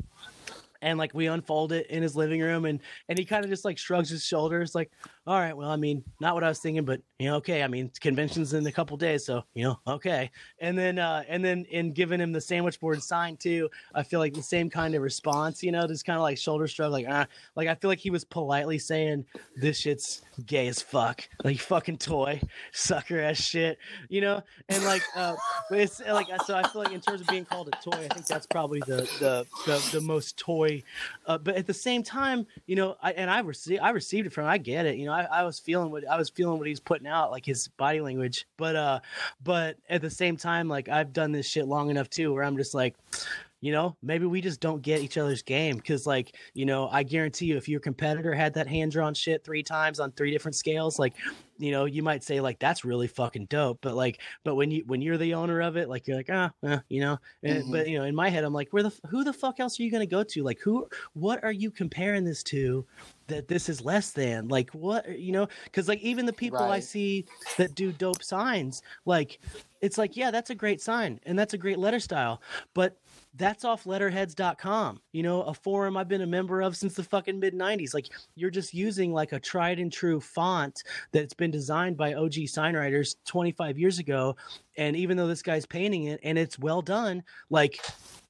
and like we unfold it in his living room, and and he kind of just like shrugs his shoulders, like, all right, well, I mean, not what I was thinking, but you know, okay, I mean, convention's in a couple days, so you know, okay, and then uh, and then in giving him the sandwich board sign too, I feel like the same kind of response, you know, just kind of like shoulder shrug, like ah, like I feel like he was politely saying this shit's gay as fuck, like fucking toy, sucker ass shit, you know, and like, uh, it's like so I feel like in terms of being called a toy, I think that's probably the the the, the most toy, uh, but at the same time, you know, I and I received I received it from him. I get it, you know, I, I was feeling what I was feeling what he's putting out, like his body language, but uh, but at the same time, like I've done this shit long enough too, where I'm just like you know maybe we just don't get each other's game because like you know i guarantee you if your competitor had that hand drawn shit three times on three different scales like you know you might say like that's really fucking dope but like but when you when you're the owner of it like you're like ah eh, you know and, Mhm. but you know in my head i'm like where the who the fuck else are you gonna go to? Like who what are you comparing this to that this is less than? Like what you know? Because like even the people i see that do dope signs like it's like yeah that's a great sign and that's a great letter style but that's off letterheads.com you know a forum i've been a member of since the fucking mid 90s like you're just using like a tried and true font that's been designed by og signwriters 25 years ago. And even though this guy's painting it and it's well done like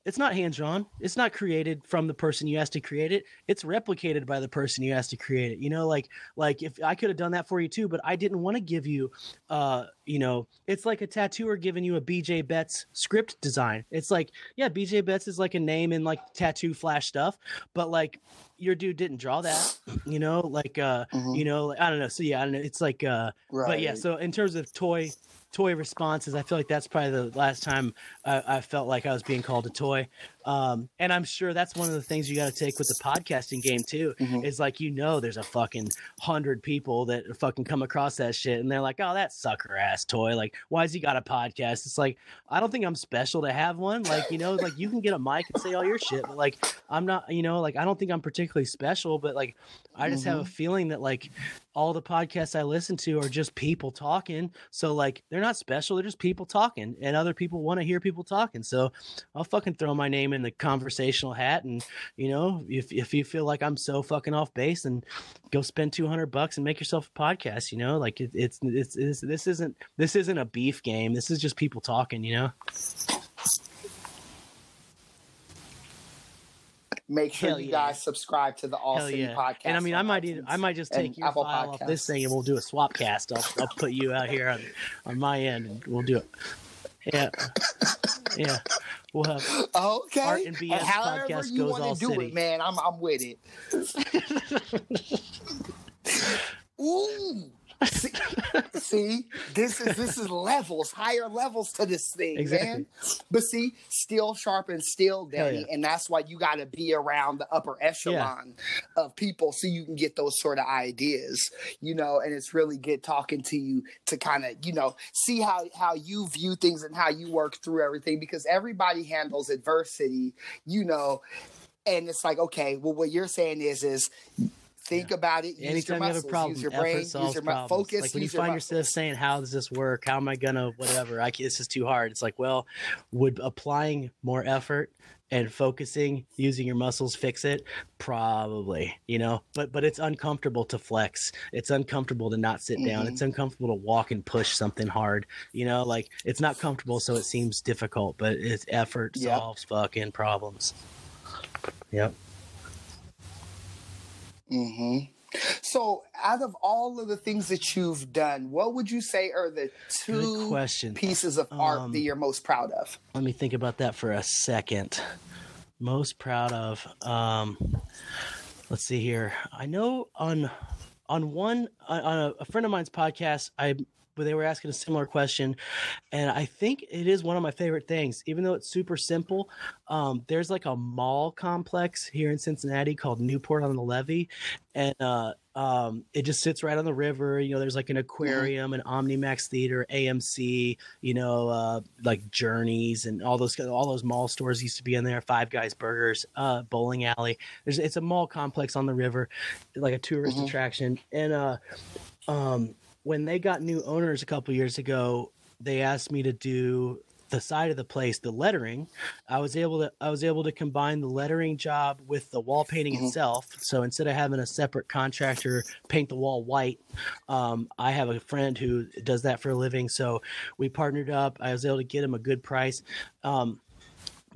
it's not hand drawn. It's not created from the person you asked to create it. It's replicated by the person you asked to create it. You know, like like if I could have done that for you too, but I didn't want to give you uh, you know, it's like a tattooer giving you a BJ Betts script design. It's like, yeah, BJ Betts is like a name in like tattoo flash stuff, but like your dude didn't draw that, you know, like uh, Mhm. you know, I don't know. So yeah, I don't know. It's like uh Right. but yeah, so in terms of toy toy responses, I feel like that's probably the last time I, I felt like I was being called a toy. Um, and I'm sure that's one of the things you got to take with the podcasting game too. Mhm. Is like you know, there's a fucking hundred people that fucking come across that shit, and they're like, "Oh, that sucker ass toy! Like, why's he got a podcast?" It's like I don't think I'm special to have one. Like, you know, like you can get a mic and say all your shit, but like I'm not, you know, like I don't think I'm particularly special, but like I just have a feeling that like all the podcasts I listen to are just people talking. So like they're not special, they're just people talking and other people want to hear people talking. So I'll fucking throw my name in the conversational hat and you know, if if you feel like I'm so fucking off base and go spend 200 bucks and make yourself a podcast, you know? Like it, it's, it's it's this isn't this isn't a beef game. This is just people talking, you know? Make sure Hell you yeah. guys subscribe to the All Hell City yeah. podcast. And I mean, I might even, I might just take your Apple file off this thing and we'll do a swap cast. I'll, I'll put you out here on, on my end and we'll do it. Yeah. [LAUGHS] Yeah. We'll have, Okay. Art and BS however podcast you goes all do city. it, man. I'm I'm with it. [LAUGHS] Ooh. See, [LAUGHS] see, this is this is levels, higher levels to this thing, Exactly. man. But see, steel sharpens steel, Danny, yeah. and that's why you got to be around the upper echelon of people so you can get those sort of ideas, you know. And it's really good talking to you to kind of, you know, see how how you view things and how you work through everything because everybody handles adversity, you know. And it's like, okay, well, what you're saying is, is think about it. Use anytime your you have a muscles, problem, use your brain, use your mu- focus. Like when you your find muscles. yourself saying, "How does this work? How am I gonna whatever?" I, this is too hard. It's like, well, would applying more effort and focusing, using your muscles, fix it? Probably, you know. But but it's uncomfortable to flex. It's uncomfortable to not sit down. Mhm. It's uncomfortable to walk and push something hard. You know, like it's not comfortable, so it seems difficult. But it's effort Yep. solves fucking problems. Yep. Hmm So, out of all of the things that you've done, what would you say are the Good two question. pieces of art Um, that you're most proud of? let me think about that for a second. Most proud of. Um, let's see here. I know on on one on on a, a friend of mine's podcast, I where they were asking a similar question, and I think it is one of my favorite things. Even though it's super simple, um, there's like a mall complex here in Cincinnati called Newport on the Levee, and uh, um, it just sits right on the river. You know, there's like an aquarium, an Omnimax theater, AMC. You know, uh, like Journeys and all those all those mall stores used to be in there. Five Guys Burgers, uh, bowling alley. There's it's a mall complex on the river, like a tourist Mhm. attraction. And uh, um, when they got new owners a couple years ago, they asked me to do the side of the place, the lettering. I was able to I was able to combine the lettering job with the wall painting Mhm. itself. So instead of having a separate contractor paint the wall white, um, I have a friend who does that for a living. So we partnered up. I was able to get him a good price. Um,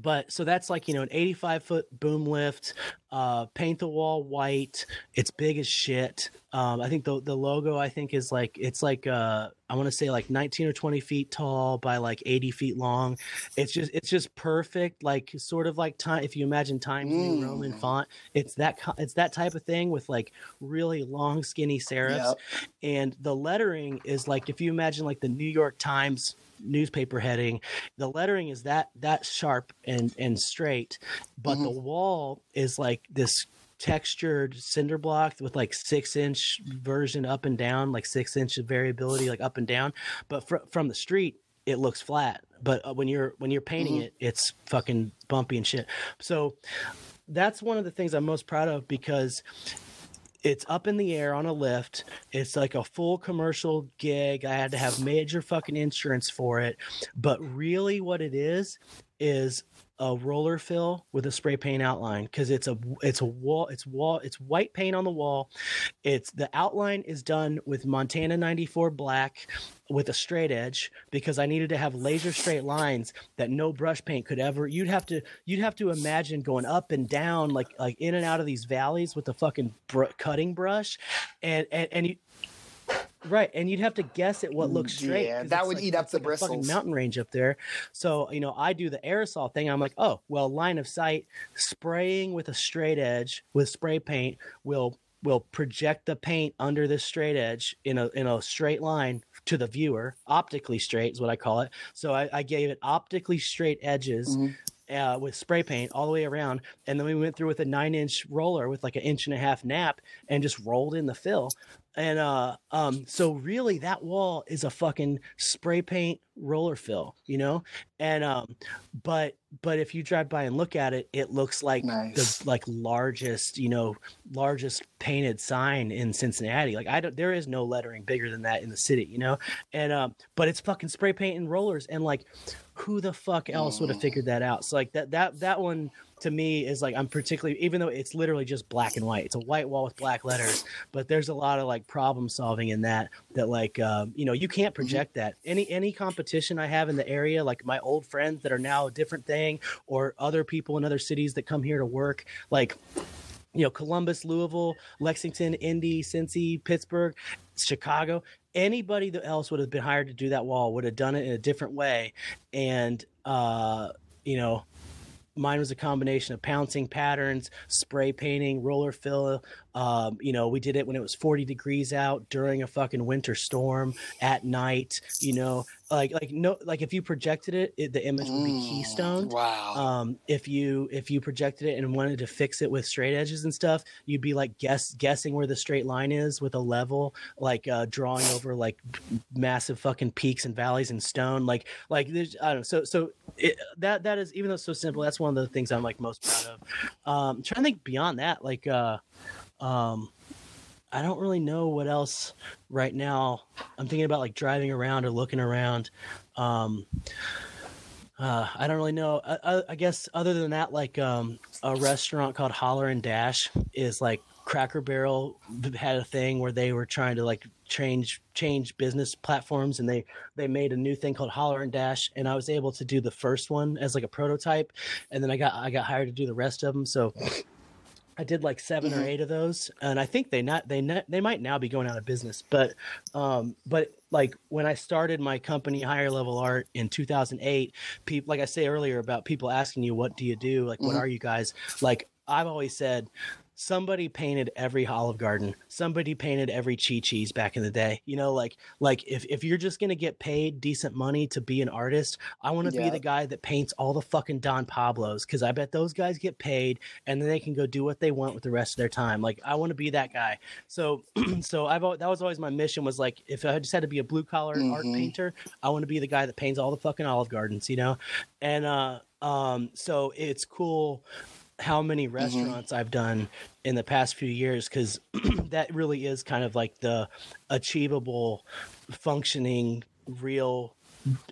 but so that's like you know an 85 foot boom lift uh paint the wall white it's big as shit um i think the the logo i think is like it's like uh i want to say like 19 or 20 feet tall by like 80 feet long it's just it's just perfect like sort of like time if you imagine times new roman Mm. font it's that it's that type of thing with like really long skinny serifs Yep. and the lettering is like if you imagine like the new york times newspaper heading the lettering is that that sharp and and straight but the wall is like this textured cinder block with like six inch version up and down like six inch variability like up and down. But fr- from the street it looks flat. But uh, when you're when you're painting Mhm. it it's fucking bumpy and shit. So that's one of the things i'm most proud of because it's up in the air on a lift. It's like a full commercial gig. I had to have major fucking insurance for it. But really, what it is, is a roller fill with a spray paint outline because it's a it's a wall it's wall it's white paint on the wall it's the outline is done with montana 94 black with a straight edge because i needed to have laser straight lines that no brush paint could ever you'd have to you'd have to imagine going up and down like like in and out of these valleys with a fucking br- cutting brush and and, and you Right, and you'd have to guess at what mm, looks straight. Yeah, that would like- eat up the like bristles. mountain range up there. So you know, I do the aerosol thing. I'm like, oh, well, line of sight, spraying with a straight edge with spray paint will will project the paint under this straight edge in a in a straight line to the viewer. Optically straight is what I call it. So I, I gave it optically straight edges. Mhm. Uh, with spray paint all the way around, and then we went through with a nine-inch roller with like an inch and a half nap, and just rolled in the fill and uh um so really that wall is a fucking spray paint roller fill you know and um but but if you drive by and look at it it looks like Nice. the like largest you know largest painted sign in cincinnati like i don't there is no lettering bigger than that in the city you know and um but it's fucking spray paint and rollers and like who the fuck else would have Mm. figured that out so like that that that one to me is like i'm particularly even though it's literally just black and white it's a white wall with black letters but there's a lot of like problem solving in that that like um, you know you can't project that. Any any competition i have in the area like my old friends that are now a different thing or other people in other cities that come here to work like you know columbus louisville lexington indy cincy pittsburgh chicago anybody that else would have been hired to do that wall would have done it in a different way. And uh you know mine was a combination of pouncing patterns spray painting roller fill um, you know we did it when it was 40 degrees out during a fucking winter storm at night you know like like no like if you projected it, it the image would be Mm, keystone. Wow. um if you if you projected it and wanted to fix it with straight edges and stuff you'd be like guess guessing where the straight line is with a level like uh drawing over like massive fucking peaks and valleys in stone. Like like there's i don't know so so it, that that is even though it's so simple that's one of the things i'm like most proud of. Um I'm trying to think beyond that like uh um I don't really know what else right now. I'm thinking about like driving around or looking around. Um, uh, I don't really know. I, I, I guess other than that, like um, a restaurant called Holler and Dash is like Cracker Barrel had a thing where they were trying to like change change business platforms and they they made a new thing called Holler and Dash and I was able to do the first one as like a prototype and then I got I got hired to do the rest of them so I did like 7 or Mhm. eight of those, and I think they not they not, they might now be going out of business. But um, but like when I started my company, Higher Level Art, in 2008, people like I say earlier about people asking you what do you do, like what Mhm. are you guys? Like I've always said, somebody painted every Olive Garden, somebody painted every Chi Chi's back in the day. You know, like like if if you're just gonna get paid decent money to be an artist, I want to be the guy that paints all the fucking Don Pablos because I bet those guys get paid and then they can go do what they want with the rest of their time. Like I want to be that guy. So [CLEARS THROAT] so I've that was always my mission was like if I just had to be a blue collar art Mhm. painter, I want to be the guy that paints all the fucking Olive Gardens, you know. And uh um so it's cool how many restaurants I've done in the past few years because [CLEARS THROAT] that really is kind of like the achievable functioning real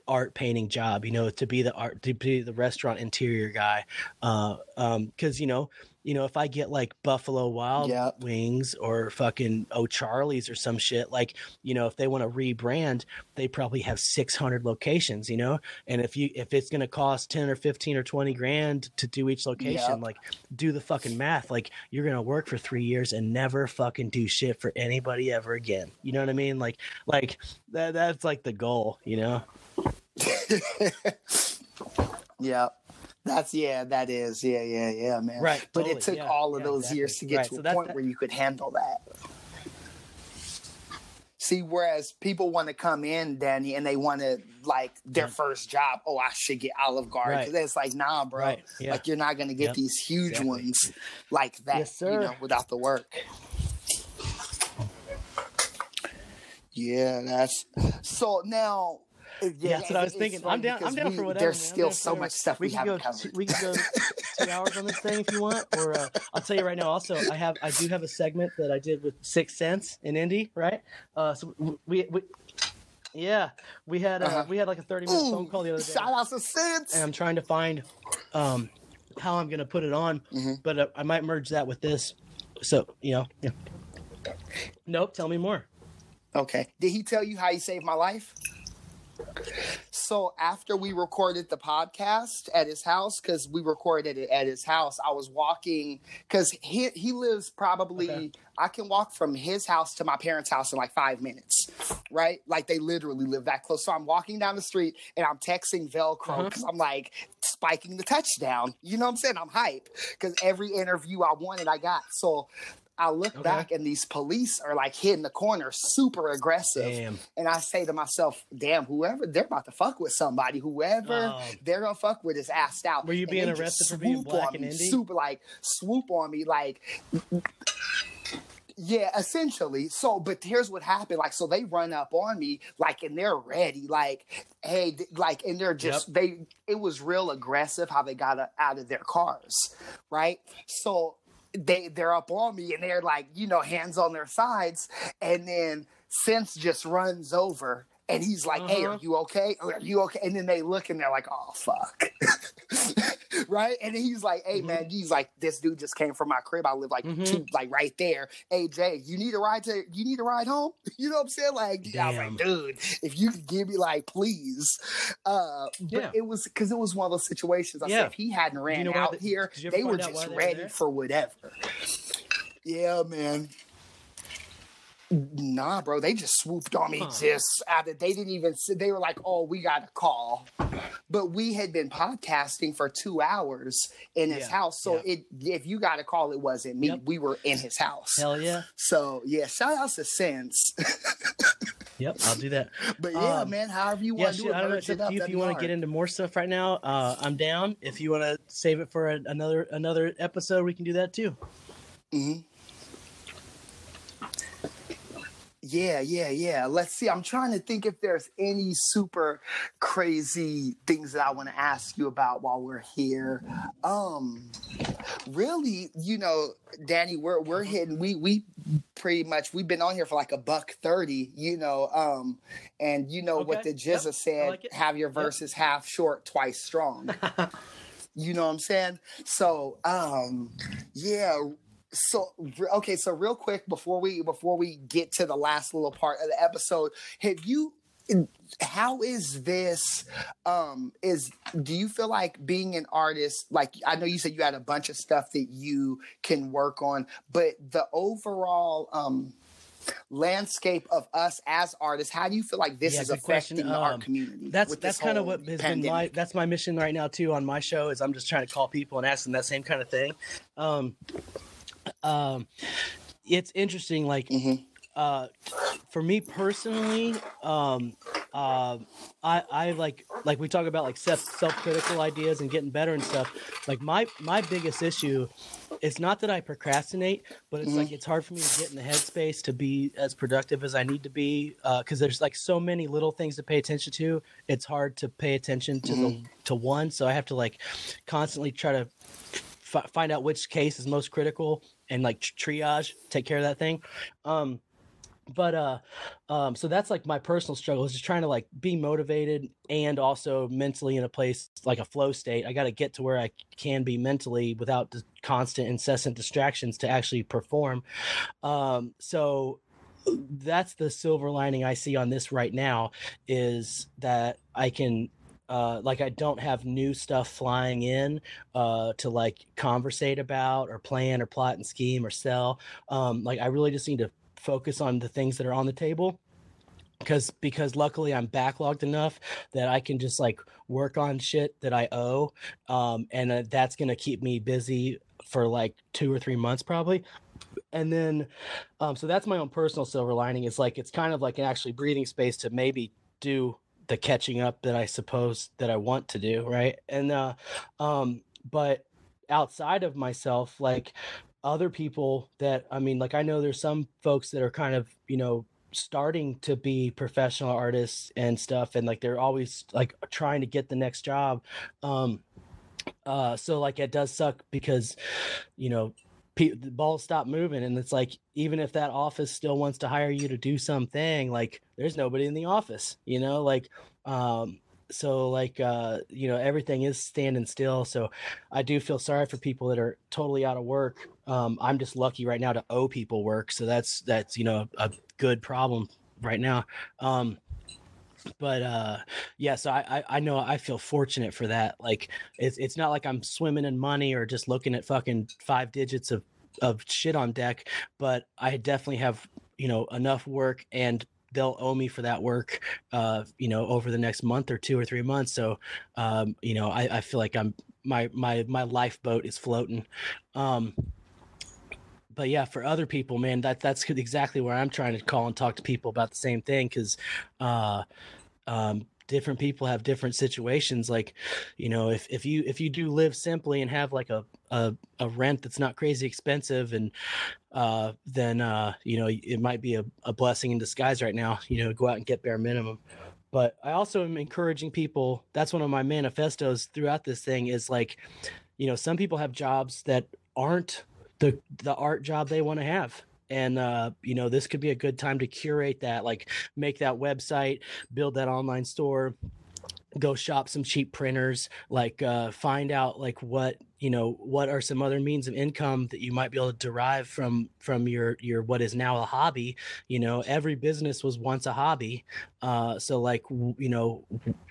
art painting job you know to be the art to be the restaurant interior guy uh um because you know you know if i get like buffalo wild Yep. wings or fucking o'charley's or some shit like you know if they want to rebrand they probably have 600 locations you know and if you if it's going to cost 10 or 15 or 20 grand to do each location Yep. like do the fucking math like you're going to work for 3 years and never fucking do shit for anybody ever again you know what i mean like like that that's like the goal you know [LAUGHS] yeah. That's yeah, that is. Yeah, yeah, yeah, man. Right, But totally, it took yeah, all of yeah, those exactly. years to get Right, to so a that- point that- where you could handle that. See, whereas people want to come in, Danny, and they want to like their first job. Oh, I should get Olive Garden. Right. It's like, nah, bro. Right, yeah. Like you're not gonna get Yep, these huge exactly. ones like that, Yes, you know, without the work. Yeah, that's so now. Yeah, that's what I was thinking. I'm down. I'm down we- for whatever. There's man. Still so whatever. much stuff we, we, haven't covered. Two, we can go two hours on this thing if you want. Or uh, I'll tell you right now. Also, I have I do have a segment that I did with Six Sense in Indy, right? Uh, so we, we Yeah, we had uh, Uh-huh. we had like a thirty minute phone call the other day, shout out to Sense. and I'm trying to find um how I'm gonna put it on, Mhm. but uh, I might merge that with this. So you know, yeah. Nope. Tell me more. Okay. Did he tell you how he saved my life? So after we recorded the podcast at his house, because we recorded it at his house, I was walking because he he lives probably Okay. I can walk from his house to my parents' house in like five minutes, right? Like they literally live that close. So I'm walking down the street and I'm texting Velcro mm-hmm. because I'm like spiking the touchdown. You know what I'm saying? I'm hype because every interview I wanted, I got. So I look Okay. back and these police are like hitting the corner, super aggressive. Damn. And I say to myself, damn, whoever they're about to fuck with somebody, whoever Oh. they're gonna fuck with is assed out. Were you And being arrested for being black and me, Indy? Super like swoop on me, like yeah, essentially. So, but here's what happened. Like, so they run up on me, like, and they're ready. Like, hey, like, and they're just they. It was real aggressive how they got uh, out of their cars, right? So they they're up on me and they're like, you know, hands on their sides, and then Sense just runs over. And he's like, "Hey, are Uh-huh. you okay? Are you okay?" And then they look and they're like, "Oh fuck," [LAUGHS] right? And he's like, "Hey, Mhm. man," he's like, "This dude just came from my crib. I live like Mhm. two, like right there. Hey, Jay, you need a ride to? You need a ride home? [LAUGHS] You know what I'm saying? Like, I was like, dude, if you could give me like, please. Uh, but Yeah. it was because it was one of those situations. I Yeah. said, if he hadn't ran know out the- here, you they were find out why just ready for whatever. Yeah, man. Nah, bro. They just swooped on me. Huh. Just out of, they didn't even. They were like, "Oh, we got a call," but we had been podcasting for two hours in his Yeah, house. So yeah. it, if you got a call, it wasn't me. Yep. We were in his house. Hell yeah. So yeah, shout out to Sense. Yep. I'll do that. [LAUGHS] but yeah, Um, man, however you Yeah, want to do it, I don't know. It's up up. to you if you want to get into more stuff right now. Uh, I'm down. If you want to save it for a, another another episode, we can do that too. Mhm. Yeah, yeah, yeah. Let's see. I'm trying to think if there's any super crazy things that I want to ask you about while we're here. Um really, you know, Danny, we're we're hitting we we pretty much we've been on here for like a buck 30, you know, um and you know what the Jizza Yep. said, like have your verses half short, twice strong. [LAUGHS] You know what I'm saying? So, um, yeah. So okay, so real quick before we before we get to the last little part of the episode, have you? How is this? Um, is do you feel like being an artist? Like I know you said you had a bunch of stuff that you can work on, but the overall um landscape of us as artists, how do you feel like this Yeah, is affecting Um, community? That's that's kind of what has been my that's my mission right now too on my show is I'm just trying to call people and ask them that same kind of thing. Um, um, it's interesting. Like Mhm. uh, for me personally, um, uh, I I like like we talk about like self self critical ideas and getting better and stuff. Like my my biggest issue. It's not that I procrastinate, but it's Mhm. like it's hard for me to get in the headspace to be as productive as I need to be because there's like so many little things to pay attention to. It's hard to pay attention to the to one, so I have to like constantly try to f- find out which case is most critical and like triage, take care of that thing. Um, but uh, um, so that's like my personal struggle is just trying to like be motivated and also mentally in a place like a flow state. I got to get to where I can be mentally without the constant, incessant distractions to actually perform. Um, so that's the silver lining I see on this right now is that I can uh, like I don't have new stuff flying in uh, to like conversate about or plan or plot and scheme or sell. Um, like I really just need to focus on the things that are on the table because because luckily I'm backlogged enough that I can just like work on shit that I owe, um, and uh, that's gonna keep me busy for like two or three months probably. And then, um, so that's my own personal silver lining. Is like it's kind of like an actually breathing space to maybe do the catching up that I suppose that I want to do, right? And uh, um, but outside of myself, like other people that I mean, like I know there's some folks that are kind of you know starting to be professional artists and stuff and like they're always like trying to get the next job um uh so like it does suck because you know pe- the ball stop moving and it's like even if that office still wants to hire you to do something like there's nobody in the office you know like um so like uh you know everything is standing still. So i do feel sorry for people that are totally out of work. Um i'm just lucky right now to owe people work. So that's that's you know a good problem right now. Um but uh yeah so I, I i know i feel fortunate for that like it's it's not like i'm swimming in money or just looking at fucking five digits of of shit on deck but i definitely have you know enough work and they'll owe me for that work uh you know over the next month or two or three months so um you know i i feel like i'm my my my lifeboat is floating um but yeah, for other people, man, that that's exactly where I'm trying to call and talk to people about the same thing because uh, um, different people have different situations. Like, you know, if if you if you do live simply and have like a a, a rent that's not crazy expensive, and uh, then uh, you know it might be a, a blessing in disguise right now. You know, go out and get bare minimum. But I also am encouraging people. That's one of my manifestos throughout this thing is like, you know, some people have jobs that aren't the the art job they want to have and uh, you know this could be a good time to curate that like make that website build that online store go shop some cheap printers like uh, find out like what you know what are some other means of income that you might be able to derive from from your your what is now a hobby you know every business was once a hobby uh, so like you know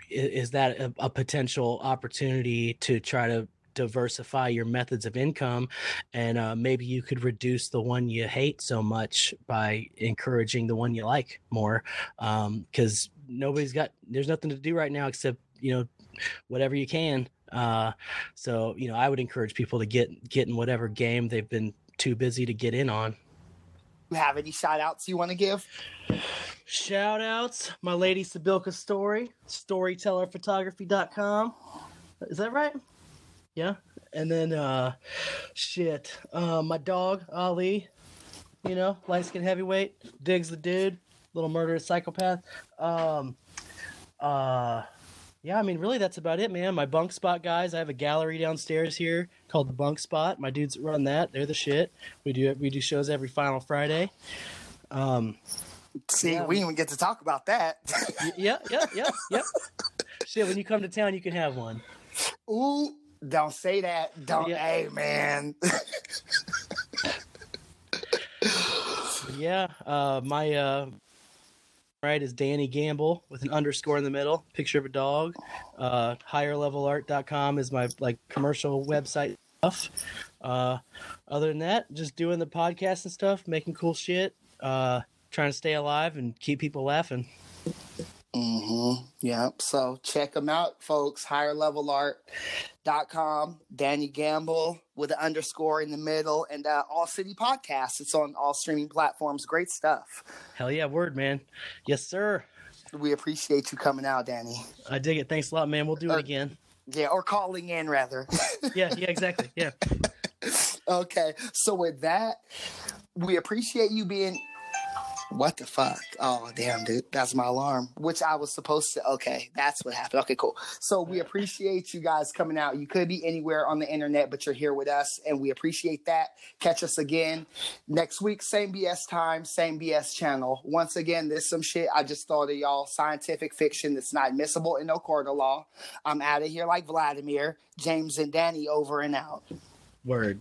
is that a, a potential opportunity to try to diversify your methods of income and uh, maybe you could reduce the one you hate so much by encouraging the one you like more because um, nobody's got there's nothing to do right now except you know whatever you can uh, so you know i would encourage people to get get in whatever game they've been too busy to get in on. You have any shout outs you want to give? Shout outs my lady Sibilka story storytellerphotography.com is that right yeah. And then uh shit. Uh my dog, Ali, you know, light skin heavyweight, digs the dude, little murderous psychopath. Um uh yeah, I mean really that's about it, man. My bunk spot guys, I have a gallery downstairs here called the Bunk Spot. My dudes run that. They're the shit. We do we do shows every final Friday. Um See, yeah. we didn't even get to talk about that. yeah, yeah, yeah, yeah. [LAUGHS] Shit, when you come to town, you can have one. Ooh, don't say that. Don't. Yeah. Hey, man. yeah. Uh, my uh, right is Danny Gamble with an underscore in the middle. Picture of a dog. Uh, higherlevelart.com is my like commercial website stuff. Uh, other than that, just doing the podcast and stuff, making cool shit. Uh, trying to stay alive and keep people laughing. Mm-hmm. Yep. So check them out, folks. Higherlevelart.com. Danny Gamble with an underscore in the middle, and uh, All City Podcast. It's on all streaming platforms. Great stuff. Hell yeah, word, man. Yes, sir. We appreciate you coming out, Danny. I dig it. Thanks a lot, man. We'll do it again. Yeah, or calling in rather. [LAUGHS] yeah, yeah, exactly. Yeah. [LAUGHS] okay. So with that, we appreciate you being what the fuck? Oh, damn, dude. That's my alarm, which I was supposed to. Okay, that's what happened. Okay, cool. So we appreciate you guys coming out. You could be anywhere on the internet, but you're here with us, and we appreciate that. Catch us again next week, same BS time, same BS channel. Once again, there's some shit I just thought of y'all scientific fiction that's not admissible in no court of law. I'm out of here like Vladimir, James, and Danny over and out. Word.